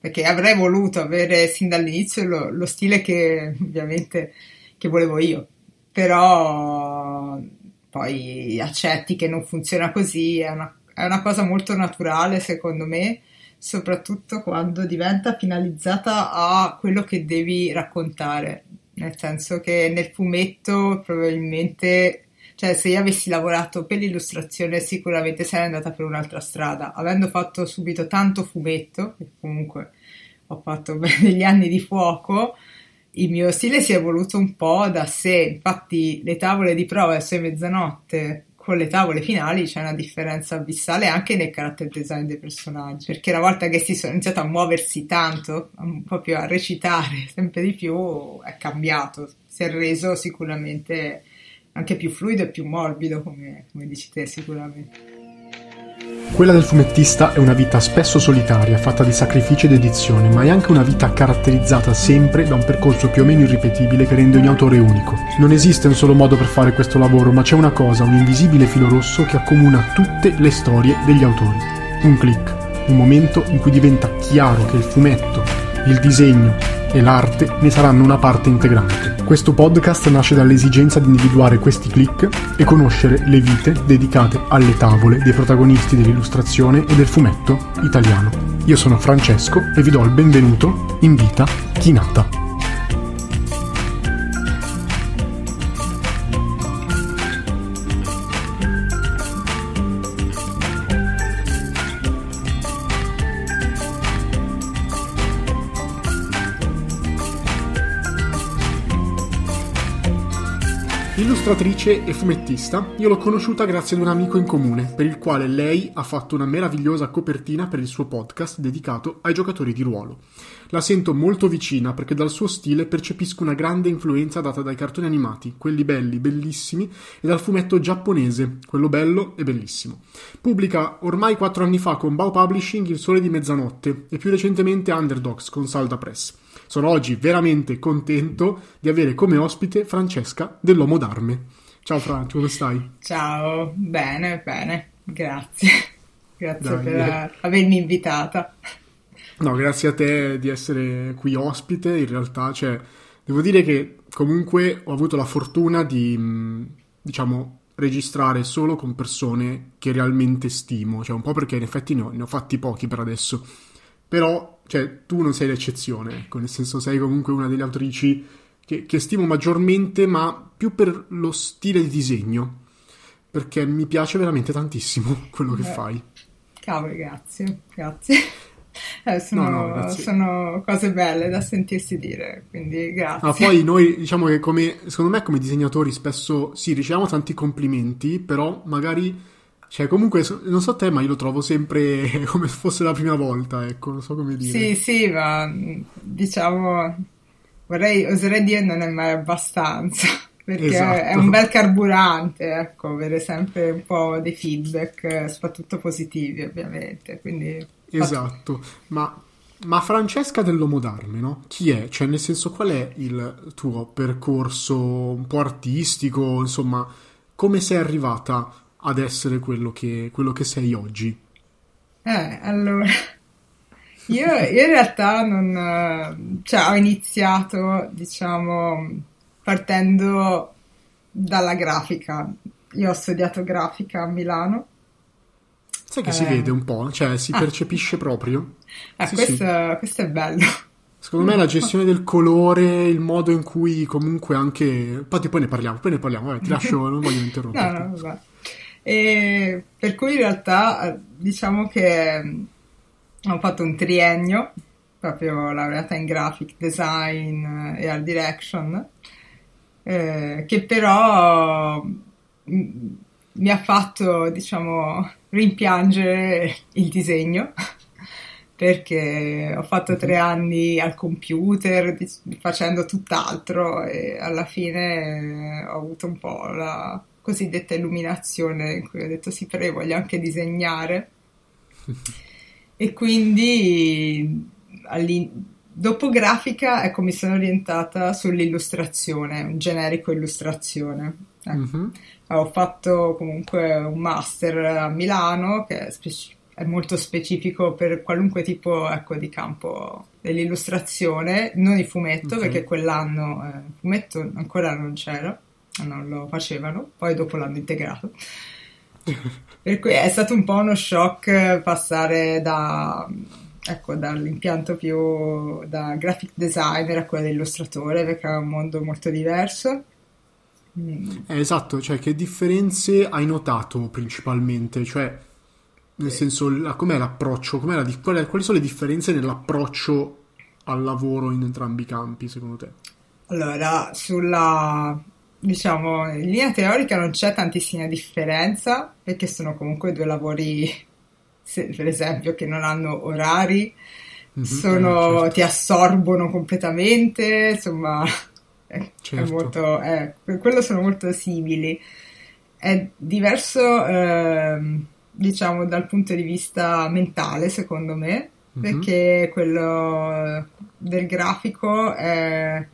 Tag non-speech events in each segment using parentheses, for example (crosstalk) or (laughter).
perché avrei voluto avere sin dall'inizio lo, lo stile che ovviamente che volevo io, però poi accetti che non funziona così, è una, è una cosa molto naturale secondo me, soprattutto quando diventa finalizzata a quello che devi raccontare, nel senso che nel fumetto probabilmente cioè, se io avessi lavorato per l'illustrazione, sicuramente sarei andata per un'altra strada. Avendo fatto subito tanto fumetto, che comunque ho fatto (laughs) degli anni di fuoco, il mio stile si è evoluto un po' da sé. Infatti, le tavole di prova e sei mezzanotte con le tavole finali c'è una differenza abissale anche nel character design dei personaggi. Perché una volta che si sono iniziato a muoversi tanto, proprio a recitare (laughs) sempre di più, è cambiato. Si è reso sicuramente anche più fluido e più morbido, come, come dici te sicuramente. Quella del fumettista è una vita spesso solitaria, fatta di sacrifici ed edizioni, ma è anche una vita caratterizzata sempre da un percorso più o meno irripetibile che rende ogni autore unico. Non esiste un solo modo per fare questo lavoro, ma c'è una cosa, un invisibile filo rosso che accomuna tutte le storie degli autori. Un click, un momento in cui diventa chiaro che il fumetto, il disegno e l'arte ne saranno una parte integrante. Questo podcast nasce dall'esigenza di individuare questi click e conoscere le vite dedicate alle tavole dei protagonisti dell'illustrazione e del fumetto italiano. Io sono Francesco e vi do il benvenuto in Vita Chinata. Illustratrice e fumettista, io l'ho conosciuta grazie ad un amico in comune, per il quale lei ha fatto una meravigliosa copertina per il suo podcast dedicato ai giocatori di ruolo. La sento molto vicina perché dal suo stile percepisco una grande influenza data dai cartoni animati, quelli belli, bellissimi, e dal fumetto giapponese, quello bello e bellissimo. Pubblica ormai quattro anni fa con Bao Publishing Il Sole di Mezzanotte e più recentemente Underdogs con Salda Press. Sono oggi veramente contento di avere come ospite Francesca dell'Uomo d'Arme. Ciao Franci, come stai? Ciao, bene, bene, grazie. (laughs) Grazie Dai, per avermi invitata. No, grazie a te di essere qui ospite, in realtà, cioè, devo dire che comunque ho avuto la fortuna di, mm, diciamo, registrare solo con persone che realmente stimo, cioè un po' perché in effetti ne ho, ne ho fatti pochi per adesso, però cioè, tu non sei l'eccezione, ecco, nel senso sei comunque una delle autrici che, che stimo maggiormente, ma più per lo stile di disegno, perché mi piace veramente tantissimo (laughs) quello che Beh, fai. Cavolo, grazie, grazie. (laughs) Eh, sono, no, no, sono, cose belle da sentirsi dire, quindi grazie. Ma poi noi diciamo che come, secondo me come disegnatori spesso sì, riceviamo tanti complimenti, però magari cioè, comunque, non so te, ma io lo trovo sempre (laughs) come se fosse la prima volta, ecco, non so come dire. Sì, sì, ma diciamo, vorrei, oserei dire non è mai abbastanza, (laughs) perché esatto. è un bel carburante, ecco, avere sempre un po' dei feedback, soprattutto positivi, ovviamente, quindi... Esatto, ma ma Francesca dell'Uomo d'Arme, no? Chi è? Cioè, nel senso, qual è il tuo percorso un po' artistico? Insomma, come sei arrivata ad essere quello che, quello che sei oggi? Eh, allora, (laughs) io, io, in realtà non, cioè, ho iniziato, diciamo, partendo dalla grafica. Io ho studiato grafica a Milano. Sai che eh, si vede un po', cioè si ah. percepisce proprio. Eh, sì, questo, sì. questo, è bello. Secondo me la gestione del colore, il modo in cui comunque anche... Infatti poi ne parliamo, poi ne parliamo, vabbè, ti lascio, non voglio interrompere. (laughs) no, no, vabbè. E per cui in realtà diciamo che ho fatto un triennio, proprio laureata in graphic design e art direction, eh, che però mm, mi ha fatto, diciamo, rimpiangere il disegno (laughs) perché ho fatto tre anni al computer facendo tutt'altro e alla fine ho avuto un po' la, cosiddetta illuminazione in cui ho detto sì però io voglio anche disegnare (laughs) e quindi dopo grafica ecco mi sono orientata sull'illustrazione un generico illustrazione ecco. mm-hmm. ho fatto comunque un master a Milano che è, speci- è molto specifico per qualunque tipo ecco, di campo dell'illustrazione, non il fumetto, okay. perché quell'anno eh, il fumetto ancora non c'era, non lo facevano, poi dopo l'hanno integrato. per cui è stato un po' uno shock passare da, ecco, dall'impianto più da graphic designer a quello dell'illustratore, perché è un mondo molto diverso. Eh, esatto, cioè che differenze hai notato principalmente? Cioè, nel senso, la, com'è l'approccio? Com'è la, quali, quali sono le differenze nell'approccio al lavoro in entrambi i campi, secondo te? Allora, sulla diciamo, in linea teorica non c'è tantissima differenza perché sono comunque due lavori, se, per esempio, che non hanno orari, mm-hmm, sono, certo. ti assorbono completamente, insomma, è, certo. è molto, è, per quello sono molto simili. È diverso, eh, diciamo, dal punto di vista mentale, secondo me, mm-hmm. perché quello del grafico è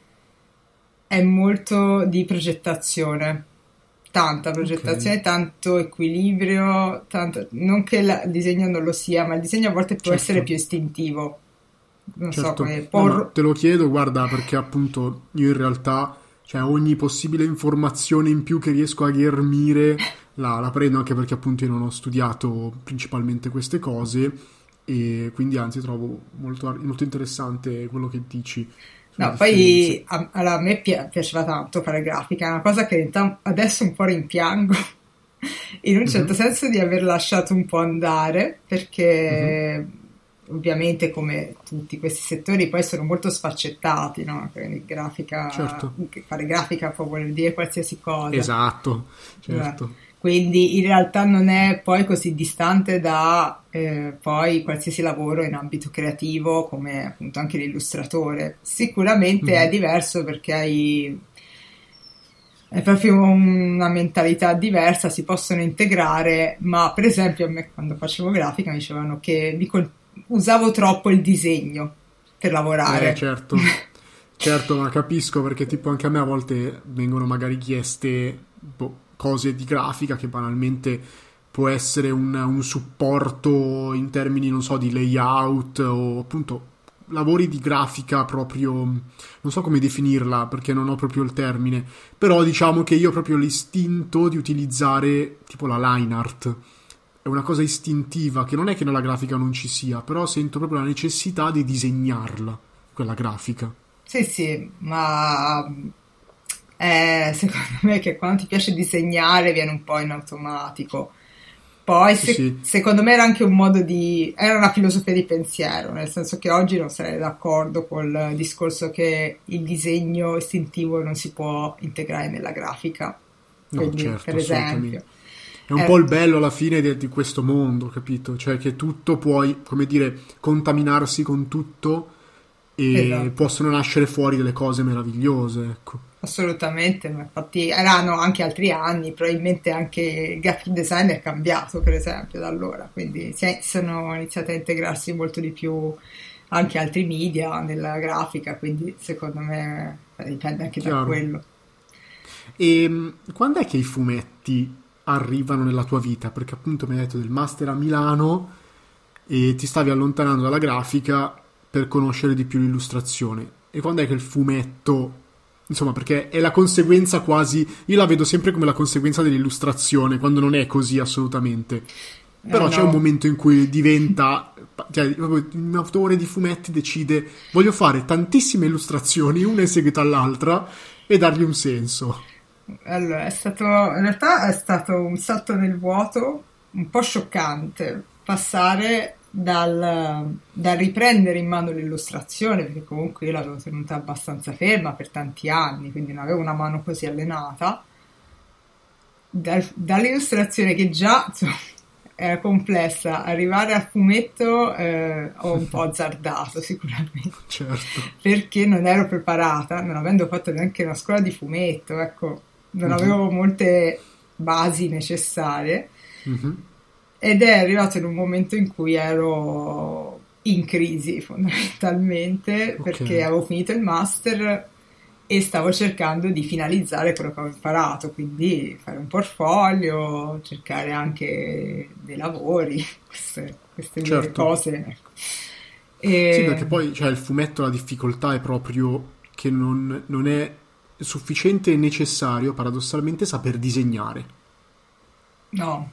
è molto di progettazione, tanta progettazione, okay. tanto equilibrio, tanto, non che il disegno non lo sia, ma il disegno a volte può certo. essere più istintivo. Non certo. so come por... no, te lo chiedo, guarda, perché appunto io in realtà, cioè ogni possibile informazione in più che riesco a ghermire la, la prendo anche perché appunto io non ho studiato principalmente queste cose e quindi anzi trovo molto, molto interessante quello che dici. No, poi a, allora, a me pi- piaceva tanto fare grafica, è una cosa che adesso un po' rimpiango, (laughs) in un certo mm-hmm. senso di aver lasciato un po' andare, perché mm-hmm. ovviamente come tutti questi settori poi sono molto sfaccettati, no? Quindi grafica, certo. fare grafica può voler dire qualsiasi cosa. Esatto, certo. Beh quindi in realtà non è poi così distante da eh, poi qualsiasi lavoro in ambito creativo come appunto anche l'illustratore. Sicuramente mm. è diverso perché hai è proprio una mentalità diversa, si possono integrare, ma per esempio a me quando facevo grafica mi dicevano che col- usavo troppo il disegno per lavorare. Eh, certo. (laughs) certo, ma capisco perché tipo anche a me a volte vengono magari chieste boh, cose di grafica che banalmente può essere un, un supporto in termini, non so, di layout o appunto lavori di grafica proprio, non so come definirla perché non ho proprio il termine, però diciamo che io ho proprio l'istinto di utilizzare tipo la line art. È una cosa istintiva che non è che nella grafica non ci sia, però sento proprio la necessità di disegnarla, quella grafica. Sì, sì, ma eh, secondo me che quando ti piace disegnare viene un po' in automatico. Poi se, sì. secondo me era anche un modo di... era una filosofia di pensiero, nel senso che oggi non sarei d'accordo col discorso che il disegno istintivo non si può integrare nella grafica. Quindi, no, certo, per esempio. È un eh, po' il bello alla fine di, di, questo mondo, capito? Cioè che tutto puoi, come dire, contaminarsi con tutto e esatto. possono nascere fuori delle cose meravigliose, ecco. Assolutamente, ma infatti erano anche altri anni, probabilmente anche il graphic design è cambiato per esempio da allora, quindi sono iniziati a integrarsi molto di più anche altri media nella grafica, quindi secondo me eh, dipende anche Chiaro. da quello. E ehm, quando è che i fumetti arrivano nella tua vita? Perché appunto mi hai detto del master a Milano e ti stavi allontanando dalla grafica per conoscere di più l'illustrazione. E quando è che il fumetto Insomma, perché è la conseguenza quasi. Io la vedo sempre come la conseguenza dell'illustrazione, quando non è così assolutamente. Però eh, c'è un momento in cui diventa. Cioè, un autore di fumetti decide: voglio fare tantissime illustrazioni, una in seguito all'altra, e dargli un senso. Allora, è stato. In realtà è stato un salto nel vuoto un po' scioccante passare dal, dal, riprendere in mano l'illustrazione, perché comunque io l'avevo tenuta abbastanza ferma per tanti anni, quindi non avevo una mano così allenata, dal, dall'illustrazione che già insomma, (laughs) era complessa, arrivare al fumetto eh, ho un po' (laughs) azzardato sicuramente, certo. perché non ero preparata, non avendo fatto neanche una scuola di fumetto, ecco, non uh-huh. avevo molte basi necessarie. Uh-huh ed è arrivato in un momento in cui ero in crisi fondamentalmente okay. perché avevo finito il master e stavo cercando di finalizzare quello che avevo imparato, quindi fare un portfolio, cercare anche dei lavori, (laughs) queste queste certo. cose. Ecco. E... Sì, perché poi cioè, il fumetto la difficoltà è proprio che non, non è sufficiente e necessario, paradossalmente, saper disegnare. No,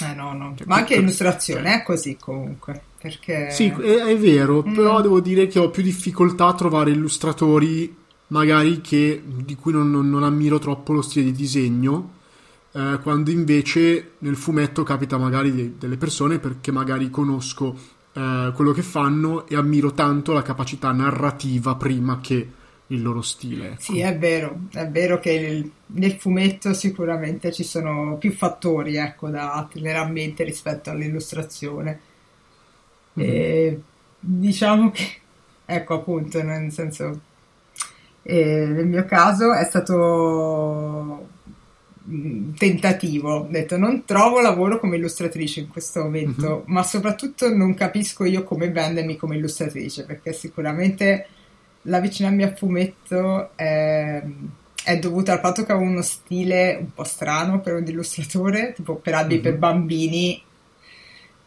eh, no, no. Cioè, ma anche l'illustrazione cioè... è così comunque. Perché... Sì, è, è vero, mm. però devo dire che ho più difficoltà a trovare illustratori magari che, di cui non, non, non ammiro troppo lo stile di disegno, eh, quando invece nel fumetto capita magari de- delle persone perché magari conosco eh, quello che fanno e ammiro tanto la capacità narrativa prima che il loro stile. Ecco. Sì, è vero, è vero che il, nel fumetto sicuramente ci sono più fattori ecco, da tenere a mente rispetto all'illustrazione. Mm-hmm. E, diciamo che, ecco appunto, nel senso, eh, nel mio caso è stato un tentativo. Ho detto non trovo lavoro come illustratrice in questo momento, mm-hmm. ma soprattutto non capisco io come vendermi come illustratrice, perché sicuramente l'avvicinarmi al fumetto è, è dovuto al fatto che avevo uno stile un po' strano per un illustratore, tipo per albi mm-hmm. per bambini.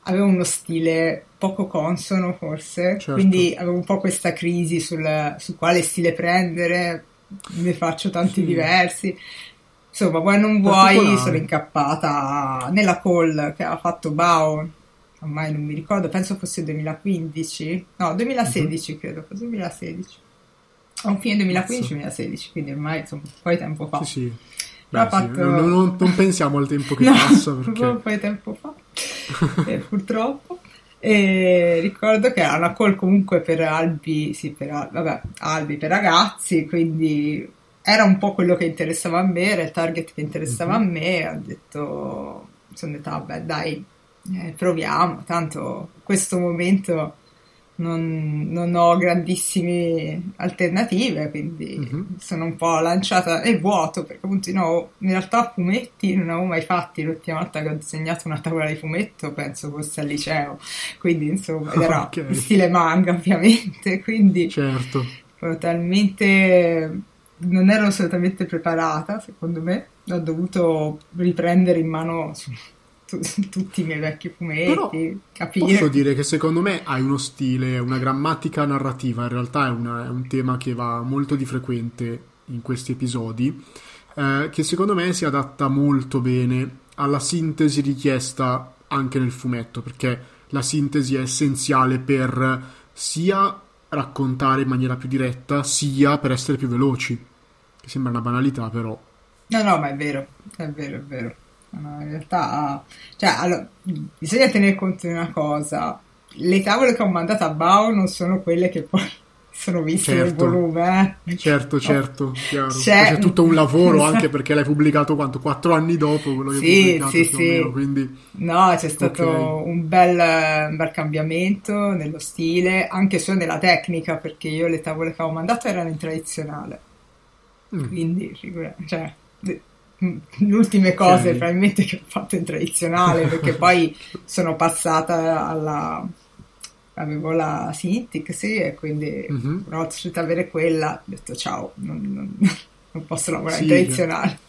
Avevo uno stile poco consono, forse, certo. quindi avevo un po' questa crisi sul, su quale stile prendere. Ne faccio tanti sì. diversi. Insomma, vuoi non vuoi, sono incappata nella call che ha fatto Bao ormai non mi ricordo, penso fosse 2015, no 2016 uh-huh. credo, fosse 2016, a un fine 2015-2016, quindi ormai insomma un po' di tempo fa. Sì, sì. Beh, fatto... sì. Non, non, non, pensiamo al tempo che (laughs) no, passa perché... un po' di tempo fa, (laughs) eh, purtroppo. E ricordo che era una call comunque per albi, sì, per, vabbè, albi per ragazzi, quindi era un po' quello che interessava a me, era il target che interessava uh-huh. a me. Ho detto, sono detta, vabbè, dai, eh, proviamo, tanto in questo momento non, non, ho grandissime alternative, quindi uh-huh. sono un po' lanciata nel vuoto, perché appunto no, in realtà fumetti non avevo mai fatti, l'ultima volta che ho disegnato una tavola di fumetto penso fosse al liceo, quindi insomma era (laughs) okay. in stile manga ovviamente, (laughs) quindi certo. talmente non ero assolutamente preparata secondo me, ho dovuto riprendere in mano (laughs) tutti i miei vecchi fumetti, Però capire. Posso dire che secondo me hai uno stile, una grammatica narrativa, in realtà è, una, è un tema che va molto di frequente in questi episodi, eh, che secondo me si adatta molto bene alla sintesi richiesta anche nel fumetto, perché la sintesi è essenziale per sia raccontare in maniera più diretta, sia per essere più veloci. Che sembra una banalità, però. No, no, ma è vero, è vero, è vero. In realtà, cioè, allora, bisogna tenere conto di una cosa: le tavole che ho mandato a Bao non sono quelle che poi (laughs) sono viste certo. nel volume. Eh. Certo, certo. C'è, c'è tutto un lavoro (laughs) anche perché l'hai pubblicato quanto? Quattro anni dopo quello che sì, pubblicato sì, sì. Meno, quindi... No, c'è stato okay. un, bel, un, bel, cambiamento nello stile, anche solo nella tecnica, perché io le tavole che avevo mandato erano in tradizionale. Mm. Quindi, cioè, le ultime cose okay. probabilmente che ho fatto in tradizionale perché poi sono passata alla avevo la Cintiq sì e quindi uh-huh. una volta riuscita avere quella ho detto ciao non, non, non posso lavorare sì, in tradizionale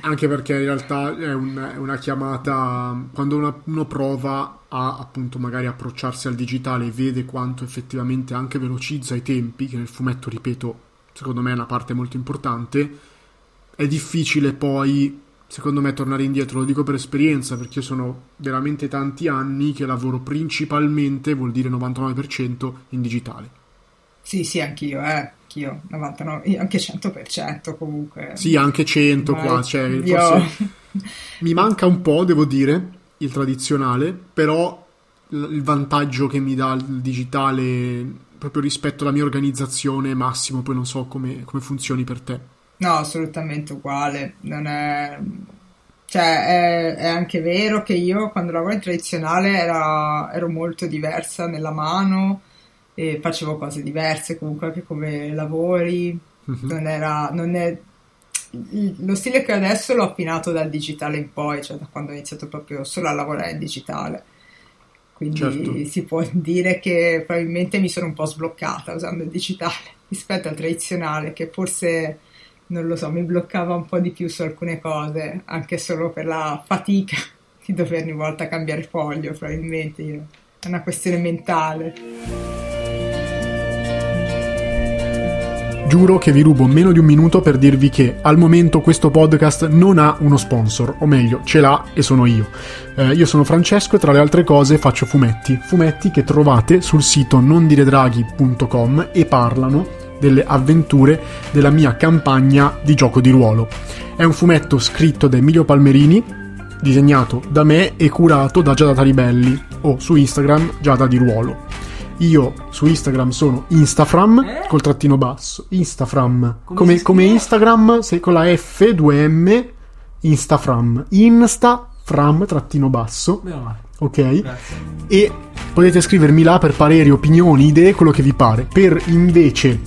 anche perché in realtà è, un, è una chiamata quando una, uno prova a appunto magari approcciarsi al digitale e vede quanto effettivamente anche velocizza i tempi che nel fumetto ripeto secondo me è una parte molto importante è difficile poi, secondo me, tornare indietro. Lo dico per esperienza, perché io sono veramente tanti anni che lavoro principalmente, vuol dire 99%, in digitale. Sì, sì, anch'io, eh. Anch'io, 99, anche 100% comunque. Sì, anche 100 Ma qua, cioè, io... forse (laughs) mi manca un po', devo dire, il tradizionale, però il vantaggio che mi dà il digitale proprio rispetto alla mia organizzazione massimo, poi non so come, come funzioni per te. No, assolutamente uguale. Non è... Cioè, è, è anche vero che io quando lavoravo in tradizionale era, ero molto diversa nella mano e facevo cose diverse comunque anche come lavori. Mm-hmm. Non era... Non è, lo stile che ho adesso l'ho affinato dal digitale in poi, cioè da quando ho iniziato proprio solo a lavorare in digitale. Quindi certo. si può dire che probabilmente mi sono un po' sbloccata usando il digitale (laughs) rispetto al tradizionale, che forse non lo so, mi bloccava un po' di più su alcune cose, anche solo per la fatica (laughs) di dover ogni volta cambiare foglio, probabilmente. Io. È una questione mentale. Giuro che vi rubo meno di un minuto per dirvi che al momento questo podcast non ha uno sponsor, o meglio, ce l'ha e sono io. Eh, io sono Francesco e tra le altre cose faccio fumetti, fumetti che trovate sul sito nondiredraghi.com e parlano delle avventure della mia campagna di gioco di ruolo. È un fumetto scritto da Emilio Palmerini, disegnato da me e curato da Giada Taribelli o su Instagram Giada di Ruolo. Io su Instagram sono Instafram eh? col trattino basso. Instafram. Come, come, Instagram, se con la F, 2M, Instafram. Instafram trattino basso. Ok? Grazie. E potete scrivermi là per pareri, opinioni, idee, quello che vi pare. Per invece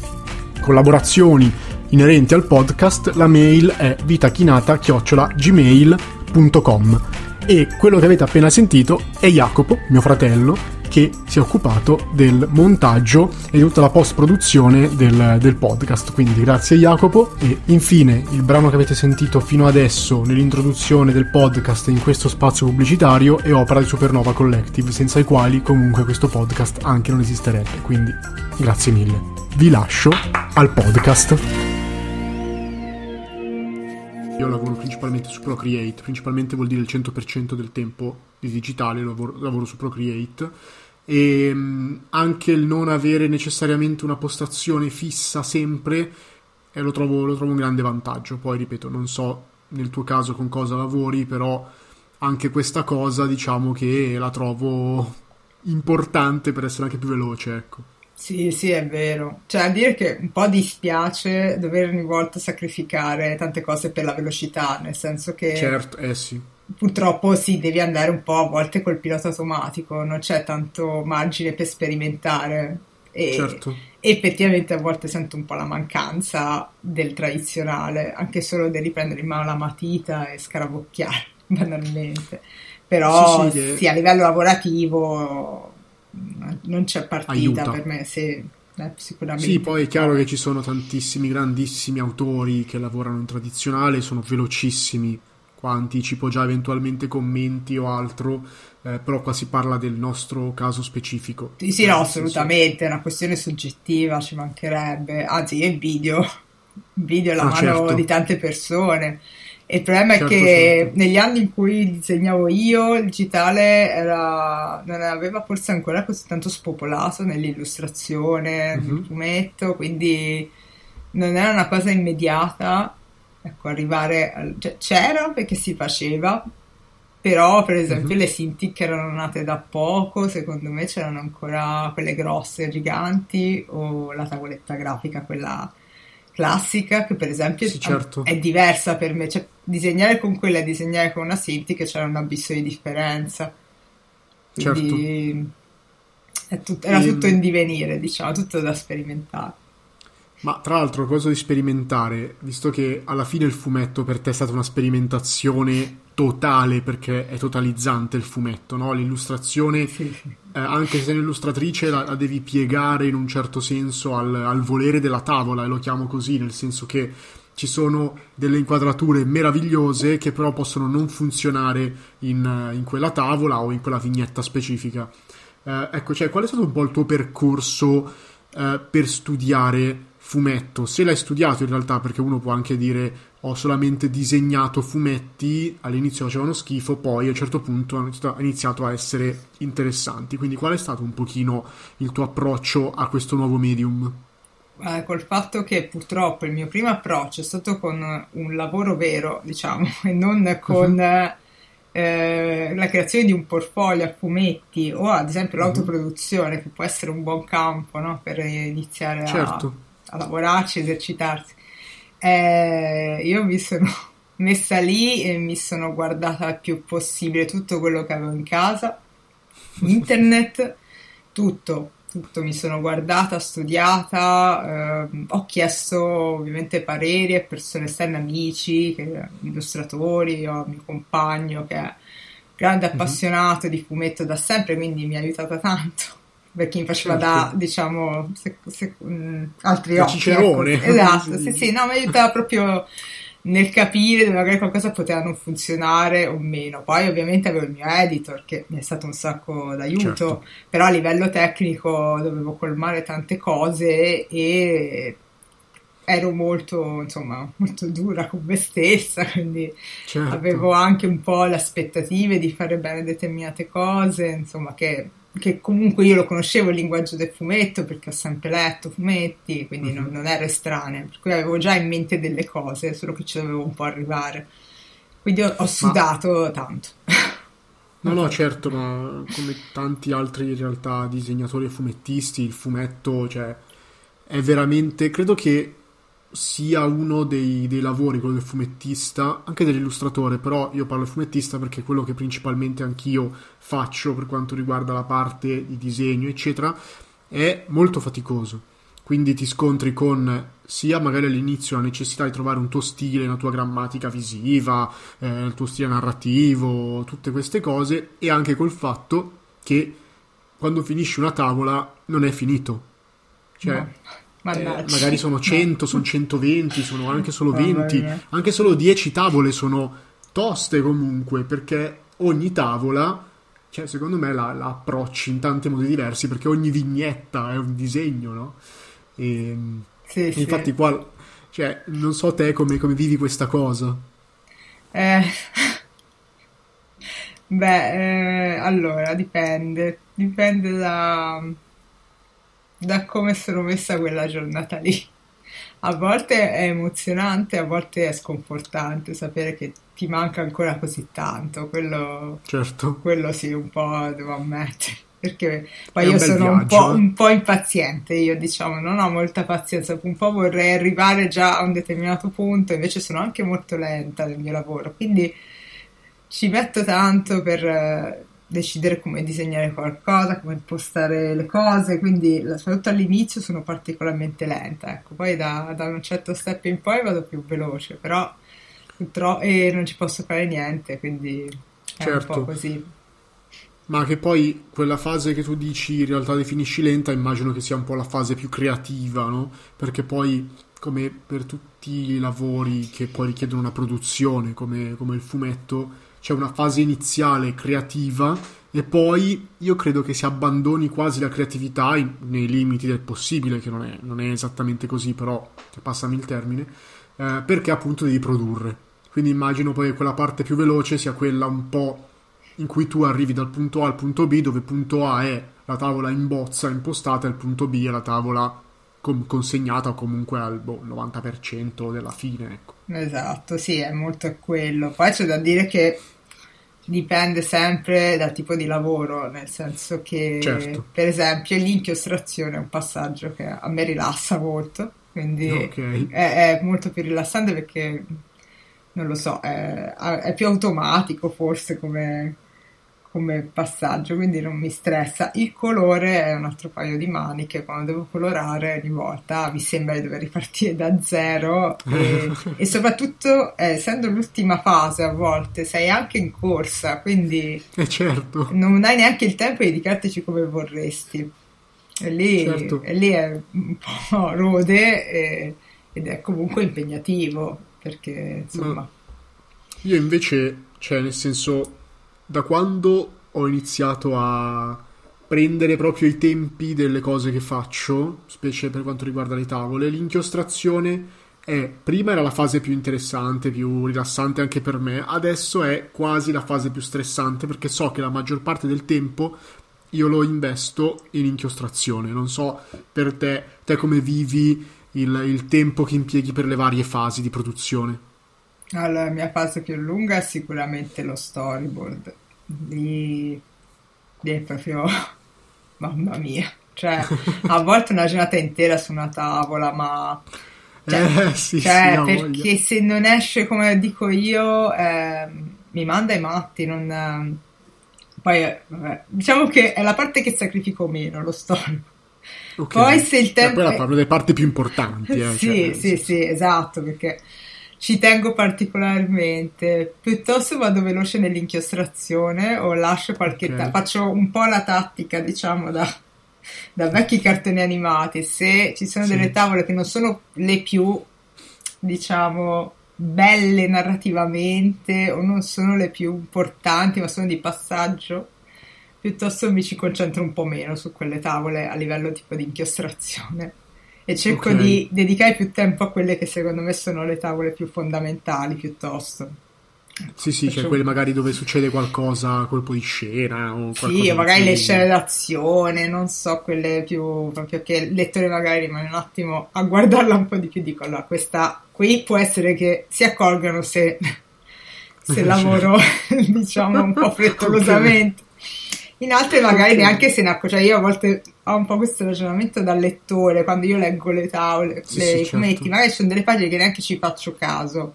collaborazioni inerenti al podcast, la mail è vitachinata-gmail.com e quello che avete appena sentito è Jacopo, mio fratello, che si è occupato del montaggio e di tutta la post-produzione del, del, podcast. Quindi grazie Jacopo. E infine il brano che avete sentito fino adesso nell'introduzione del podcast in questo spazio pubblicitario è opera di Supernova Collective, senza i quali comunque questo podcast anche non esisterebbe. Quindi grazie mille. Vi lascio al podcast. Io lavoro principalmente su Procreate, principalmente vuol dire il 100% del tempo di digitale lavoro, lavoro su Procreate e mm, anche il non avere necessariamente una postazione fissa sempre eh, lo, trovo, lo trovo un grande vantaggio. Poi ripeto, non so nel tuo caso con cosa lavori, però anche questa cosa diciamo che la trovo importante per essere anche più veloce, ecco. Sì, sì, è vero. Cioè, a dire che un po' dispiace dover ogni volta sacrificare tante cose per la velocità, nel senso che... Certo, eh sì. Purtroppo sì, devi andare un po' a volte col pilota automatico, non c'è tanto margine per sperimentare. E certo. effettivamente a volte sento un po' la mancanza del tradizionale, anche solo di riprendere in mano la matita e scarabocchiare (laughs) banalmente. Però sì, sì, sì, a livello lavorativo non c'è partita Aiuta. per me, sì, eh, sicuramente. Sì, poi è chiaro che ci sono tantissimi grandissimi autori che lavorano in tradizionale, sono velocissimi, qua anticipo già eventualmente commenti o altro, eh, però qua si parla del nostro caso specifico. Sì, sì, no, assolutamente, è una questione soggettiva, ci mancherebbe, anzi io invidio, invidio la ah, mano certo. di tante persone il problema certo, è che certo. negli anni in cui disegnavo io, il digitale era, non aveva forse ancora così tanto spopolato nell'illustrazione, nel fumetto, quindi non era una cosa immediata. Ecco, arrivare al, cioè, c'era perché si faceva, però per esempio uh-huh. le Cintiq erano nate da poco, secondo me c'erano ancora quelle grosse, giganti, o la tavoletta grafica, quella classica che per esempio sì, certo. è diversa per me, cioè disegnare con quella e disegnare con una Cinti che c'era un abisso di differenza. Quindi certo. tut- era e... tutto in divenire, diciamo, tutto da sperimentare. Ma tra l'altro, cosa di sperimentare, visto che alla fine il fumetto per te è stata una sperimentazione totale, perché è totalizzante il fumetto, no? L'illustrazione, sì. Eh, anche se sei un'illustratrice, la, la, devi piegare in un certo senso al, al, volere della tavola, e lo chiamo così, nel senso che ci sono delle inquadrature meravigliose che però possono non funzionare in, in quella tavola o in quella vignetta specifica. Eh, ecco, cioè, qual è stato un po' il tuo percorso eh, per studiare fumetto, se l'hai studiato in realtà, perché uno può anche dire ho solamente disegnato fumetti, all'inizio facevano schifo, poi a un certo punto hanno iniziato a essere interessanti. Quindi qual è stato un pochino il tuo approccio a questo nuovo medium? Eh, col fatto che purtroppo il mio primo approccio è stato con un lavoro vero, diciamo, (laughs) e non con uh-huh. eh, la creazione di un portfolio a fumetti o ad esempio uh-huh. l'autoproduzione, che può essere un buon campo no? per iniziare certo. a a lavorarci, esercitarsi. Eh, io mi sono (laughs) messa lì e mi sono guardata il più possibile tutto quello che avevo in casa, (laughs) internet, tutto, tutto mi sono guardata, studiata, eh, ho chiesto ovviamente pareri a persone esterne, amici, che, illustratori, ho mio compagno che è grande mhm. appassionato mm-hmm. di fumetto da sempre, quindi mi ha aiutato tanto (laughs) perché mi faceva certo. da, diciamo, se, se, mh, altri da occhi. Ecco. Esatto, (laughs) sì, sì, no, mi aiutava proprio nel capire dove magari qualcosa poteva non funzionare o meno. Poi ovviamente avevo il mio editor che mi è stato un sacco d'aiuto, certo. però a livello tecnico dovevo colmare tante cose e ero molto, insomma, molto dura con me stessa, quindi certo. avevo anche un po' le aspettative di fare bene determinate cose, insomma, che, che, comunque io lo conoscevo il linguaggio del fumetto perché ho sempre letto fumetti, quindi mm-hmm. non, non, ero estranea, per cui avevo già in mente delle cose, solo che ci dovevo un po' arrivare. Quindi ho, ho sudato ma... tanto. (laughs) No, no, certo, ma come tanti altri in realtà disegnatori e fumettisti, il fumetto, cioè, è veramente, credo che sia uno dei, dei, lavori, quello del fumettista, anche dell'illustratore, però io parlo fumettista perché è quello che principalmente anch'io faccio per quanto riguarda la parte di disegno, eccetera, è molto faticoso. Quindi ti scontri con sia magari all'inizio la necessità di trovare un tuo stile, una tua grammatica visiva, eh, il tuo stile narrativo, tutte queste cose, e anche col fatto che quando finisci una tavola non è finito. Cioè, no eh, magari sono 100, sono 120, sono anche solo 20, anche solo 10 tavole sono toste comunque, perché ogni tavola, cioè, secondo me la, la approcci in tanti modi diversi, perché ogni vignetta è un disegno, no? E, ehm, sì, infatti sì. qua, cioè, non so te come, come vivi questa cosa. Eh... (laughs) Beh, eh, allora dipende, dipende da da come sono messa quella giornata lì. A volte è emozionante, a volte è sconfortante sapere che ti manca ancora così tanto, quello, certo. quello sì, un po' devo ammettere. Perché poi io sono un po', un po', impaziente, io diciamo non ho molta pazienza, un po' vorrei arrivare già a un determinato punto, invece sono anche molto lenta nel mio lavoro, quindi ci metto tanto per, decidere come disegnare qualcosa, come impostare le cose, quindi soprattutto all'inizio sono particolarmente lenta, ecco, poi da, da un certo step in poi vado più veloce, però tro- e non ci posso fare niente, quindi è certo. un po' così. Ma che poi quella fase che tu dici in realtà definisci lenta, immagino che sia un po' la fase più creativa, no? Perché poi, come per tutti i lavori che poi richiedono una produzione, come, come il fumetto, c'è una fase iniziale creativa e poi io credo che si abbandoni quasi la creatività in, nei limiti del possibile, che non è, non è esattamente così, però passami il termine, eh, perché appunto devi produrre. Quindi immagino poi che quella parte più veloce sia quella un po' in cui tu arrivi dal punto A al punto B, dove punto A è la tavola in bozza impostata e il punto B è la tavola consegnata comunque al boh, 90% della fine. Ecco. Esatto, sì, è molto quello. Poi c'è da dire che dipende sempre dal tipo di lavoro, nel senso che certo. per esempio l'inchiostrazione è un passaggio che a me rilassa molto, quindi okay. è, è, molto più rilassante perché non lo so, è, è più automatico forse come, come passaggio, quindi non mi stressa. Il colore è un altro paio di maniche, quando devo colorare ogni volta mi sembra di dover ripartire da zero e, (laughs) e soprattutto eh, essendo l'ultima fase a volte sei anche in corsa, quindi eh certo. non hai neanche il tempo di dedicartici come vorresti. E lì, certo. e lì è un po' (laughs) rode e, ed è comunque impegnativo perché insomma... Ma io invece, cioè nel senso da quando ho iniziato a prendere proprio i tempi delle cose che faccio, specie per quanto riguarda le tavole, l'inchiostrazione è prima era la fase più interessante, più rilassante anche per me, adesso è quasi la fase più stressante perché so che la maggior parte del tempo io lo investo in inchiostrazione. Non so per te, te come vivi il, il tempo che impieghi per le varie fasi di produzione. Allora, la mia fase più lunga è sicuramente lo storyboard. Lì, lì è proprio... (laughs) Mamma mia. Cioè, a (laughs) volte una giornata intera su una tavola, ma... Cioè, eh, sì, cioè sì, perché voglia. se non esce come dico io, eh, mi manda i matti, non... Poi, vabbè, diciamo che è la parte che sacrifico meno, lo storyboard. Okay. Poi se il tempo... E poi parlo delle parti più importanti. Eh, (laughs) sì, cioè, sì, sì, esatto, perché ci tengo particolarmente. Piuttosto vado veloce nell'inchiostrazione o lascio qualche okay. ta- faccio un po' la tattica, diciamo, da, da vecchi cartoni animati. Se ci sono sì. delle tavole che non sono le più, diciamo, belle narrativamente o non sono le più importanti, ma sono di passaggio, piuttosto mi ci concentro un po' meno su quelle tavole a livello tipo di inchiostrazione e cerco okay. di dedicare più tempo a quelle che secondo me sono le tavole più fondamentali piuttosto. Sì, sì, cioè quelle magari dove succede qualcosa, colpo di scena o Sì, o magari le scene d'azione, non so, quelle più proprio che il lettore magari rimane un attimo a guardarla un po' di più, dico allora questa qui può essere che si accorgano se, (laughs) se lavoro diciamo un po' (laughs) frettolosamente. In altre magari okay. neanche se ne accorge, cioè io a volte ho un po' questo ragionamento da lettore, quando io leggo le tavole, sì, le, sì, certo. magari ci sono delle pagine che neanche ci faccio caso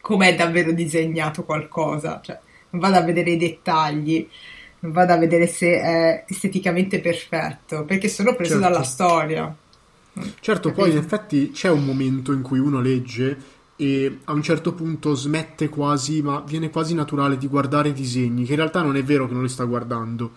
com'è davvero disegnato qualcosa, cioè non vado a vedere i dettagli, non vado a vedere se è esteticamente perfetto, perché sono preso certo. dalla storia. Certo, Capito? poi in effetti c'è un momento in cui uno legge e a un certo punto smette quasi, ma viene quasi naturale di guardare i disegni, che in realtà non è vero che non li sta guardando,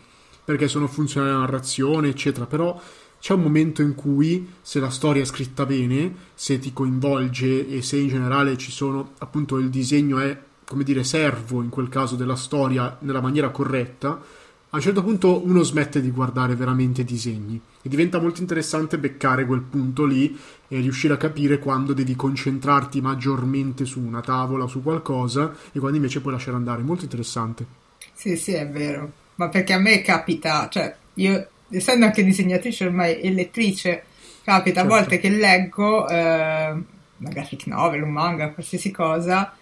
perché sono funzionali alla narrazione, eccetera, però c'è un momento in cui se la storia è scritta bene, se ti coinvolge e se in generale ci sono appunto il disegno è come dire servo in quel caso della storia nella maniera corretta, a un certo punto uno smette di guardare veramente i disegni e diventa molto interessante beccare quel punto lì e riuscire a capire quando devi concentrarti maggiormente su una tavola su qualcosa e quando invece puoi lasciare andare. Molto interessante. Sì, sì, è vero. Ma perché a me capita, cioè io essendo anche disegnatrice ormai e lettrice, capita certo. a volte che leggo eh, una graphic novel, un manga, qualsiasi cosa,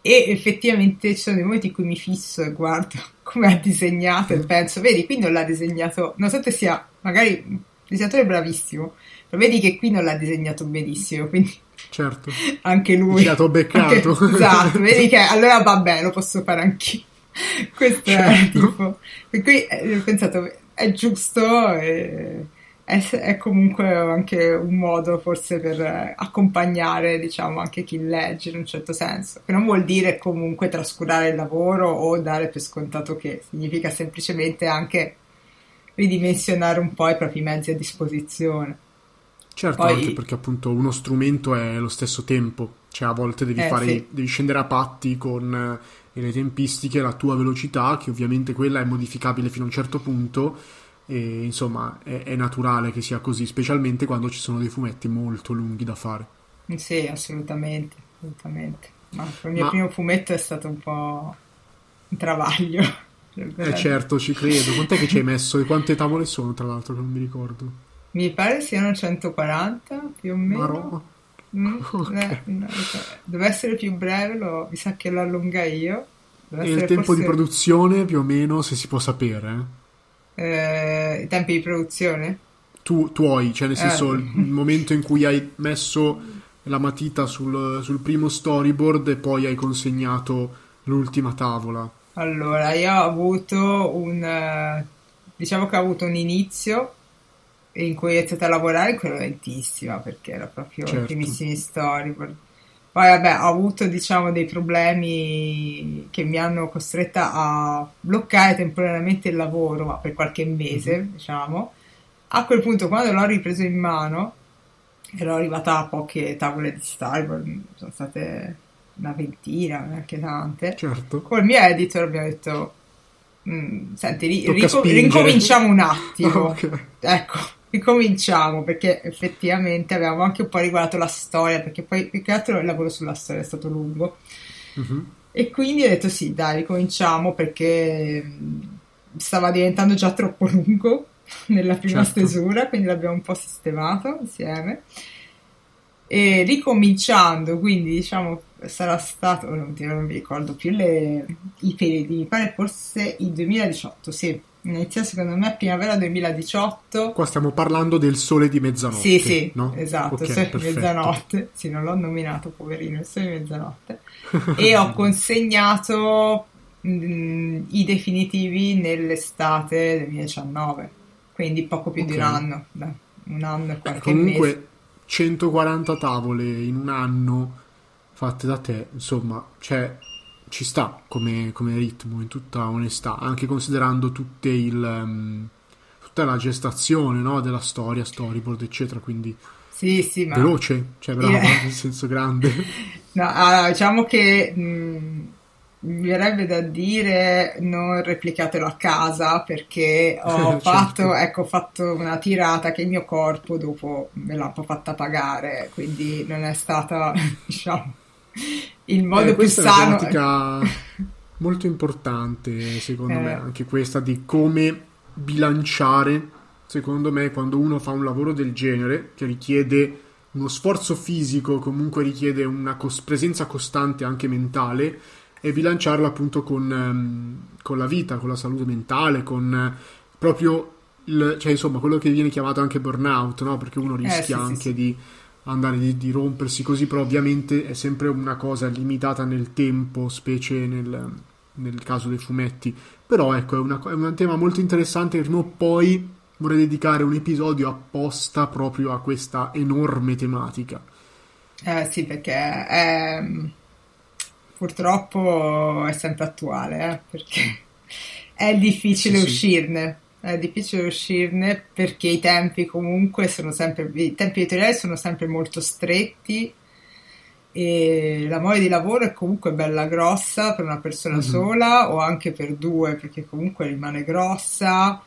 e effettivamente ci sono dei momenti in cui mi fisso e guardo (laughs) come ha disegnato e penso, vedi, qui non l'ha disegnato, nonostante sia magari un disegnatore bravissimo, però vedi che qui non l'ha disegnato benissimo, quindi certo. (laughs) anche lui. È beccato. Anche, esatto, vedi (laughs) che allora vabbè, lo posso fare anch'io. (laughs) Questo certo. è tipo... E qui eh, ho pensato, è giusto e è, è, comunque anche un modo forse per accompagnare diciamo anche chi legge in un certo senso che non vuol dire comunque trascurare il lavoro o dare per scontato che significa semplicemente anche ridimensionare un po' i propri mezzi a disposizione certo Poi, anche perché appunto uno strumento è lo stesso tempo cioè a volte devi, eh, fare, sì. devi scendere a patti con e le tempistiche, la tua velocità, che ovviamente quella è modificabile fino a un certo punto, e insomma è, è naturale che sia così, specialmente quando ci sono dei fumetti molto lunghi da fare. Sì, assolutamente, assolutamente. Ma il mio Ma... primo fumetto è stato un po' un travaglio. Eh certo, ci credo. Quant'è che ci hai messo e quante tavole sono, tra l'altro, che non mi ricordo? Mi pare siano 140 più o meno. Mm, (laughs) okay. eh, no, deve essere più breve, lo, mi sa che lo allunga io. Deve e il tempo forse... di produzione più o meno, se si può sapere? Eh, I tempi di produzione? Tu, tuoi, cioè nel senso eh. il (laughs) momento in cui hai messo la matita sul, sul primo storyboard e poi hai consegnato l'ultima tavola. Allora, io ho avuto un... Eh, diciamo che ho avuto un inizio in cui ho iniziato a lavorare in quello lentissima perché era proprio certo. i primissimi storyboard. Poi vabbè, ho avuto diciamo dei problemi che mi hanno costretta a bloccare temporaneamente il lavoro, ma per qualche mese, mm-hmm. diciamo. A quel punto, quando l'ho ripreso in mano, ero arrivata a poche tavole di storyboard, sono state una ventina, neanche tante. Certo. Col mio editor abbiamo detto, mm, senti, ri- rico- ricominciamo un (laughs) attimo. okay. Ecco, ricominciamo perché effettivamente avevamo anche un po' riguardato la storia perché poi più che altro il lavoro sulla storia è stato lungo uh-huh. e quindi ho detto sì dai ricominciamo perché stava diventando già troppo (laughs) lungo nella prima certo. stesura quindi l'abbiamo un po' sistemato insieme e ricominciando quindi diciamo sarà stato non, mi ricordo più le, i periodi mi pare forse il 2018 sì inizia secondo me primavera 2018. Qua stiamo parlando del sole di mezzanotte. Sì, sì, no? esatto, okay, sole di mezzanotte. Sì, non l'ho nominato, poverino, il sole di mezzanotte. (laughs) e ho consegnato mh, mm, i definitivi nell'estate del 2019, quindi poco più okay. di un anno, Beh, un anno e qualche Comunque, mese. 140 tavole in un anno fatte da te, insomma, cioè ci sta come, come, ritmo, in tutta onestà, anche considerando il, um, tutta la gestazione no, della storia, storyboard, eccetera, quindi sì, sì, ma... veloce, cioè brava, eh. nel senso grande. (laughs) No, allora, diciamo che mh, mi verrebbe da dire non replicatelo a casa perché ho, (laughs) certo. fatto, ecco, ho fatto una tirata che il mio corpo dopo me l'ha un po' fatta pagare, quindi non è stata, (laughs) diciamo, il modo eh, più sano. È una (laughs) molto importante, secondo eh. me, anche questa di come bilanciare, secondo me, quando uno fa un lavoro del genere che richiede uno sforzo fisico, comunque richiede una cos- presenza costante anche mentale e bilanciarla appunto con, um, con la vita, con la salute mentale, con uh, proprio il, cioè insomma quello che viene chiamato anche burnout, no? Perché uno rischia eh, sì, anche sì, di andare di, di, rompersi così, però ovviamente è sempre una cosa limitata nel tempo, specie nel, nel caso dei fumetti. Però ecco, è, una, è un tema molto interessante che prima o poi vorrei dedicare un episodio apposta proprio a questa enorme tematica. Eh sì, perché è purtroppo è sempre attuale, eh, perché (laughs) è difficile sì, uscirne. È difficile uscirne perché i tempi comunque sono sempre, i tempi editoriali sono sempre molto stretti e la mole di lavoro è comunque bella grossa per una persona mm-hmm. sola o anche per due perché comunque rimane grossa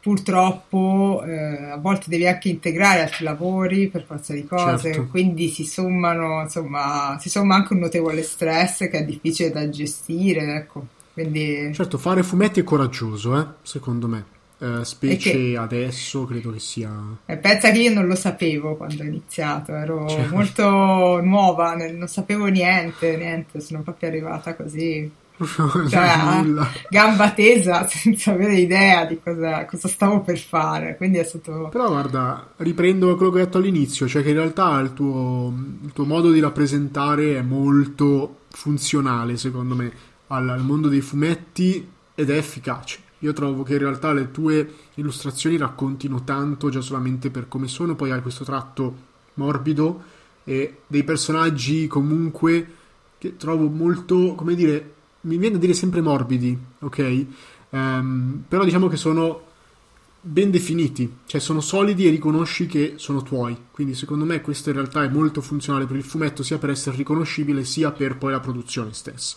purtroppo eh, a volte devi anche integrare altri lavori per forza di cose, certo. quindi si sommano, insomma, si somma anche un notevole stress che è difficile da gestire, ecco. Quindi... Certo, fare fumetti è coraggioso, eh, secondo me. Eh, specie che... adesso credo che sia. Eh, pensa che io non lo sapevo quando ho iniziato, ero certo. molto nuova, non sapevo niente, niente, sono proprio arrivata così (laughs) cioè, gamba tesa (laughs) senza avere idea di cosa, cosa, stavo per fare. Quindi è stato. Però guarda, riprendo quello che ho detto all'inizio, cioè che in realtà il tuo, il tuo modo di rappresentare è molto funzionale, secondo me, al, al mondo dei fumetti ed è efficace. Io trovo che in realtà le tue illustrazioni raccontino tanto già solamente per come sono, poi hai questo tratto morbido e dei personaggi comunque che trovo molto, come dire, mi viene a dire sempre morbidi, ok? Um, però diciamo che sono ben definiti, cioè sono solidi e riconosci che sono tuoi. Quindi secondo me questo in realtà è molto funzionale per il fumetto, sia per essere riconoscibile, sia per poi la produzione stessa.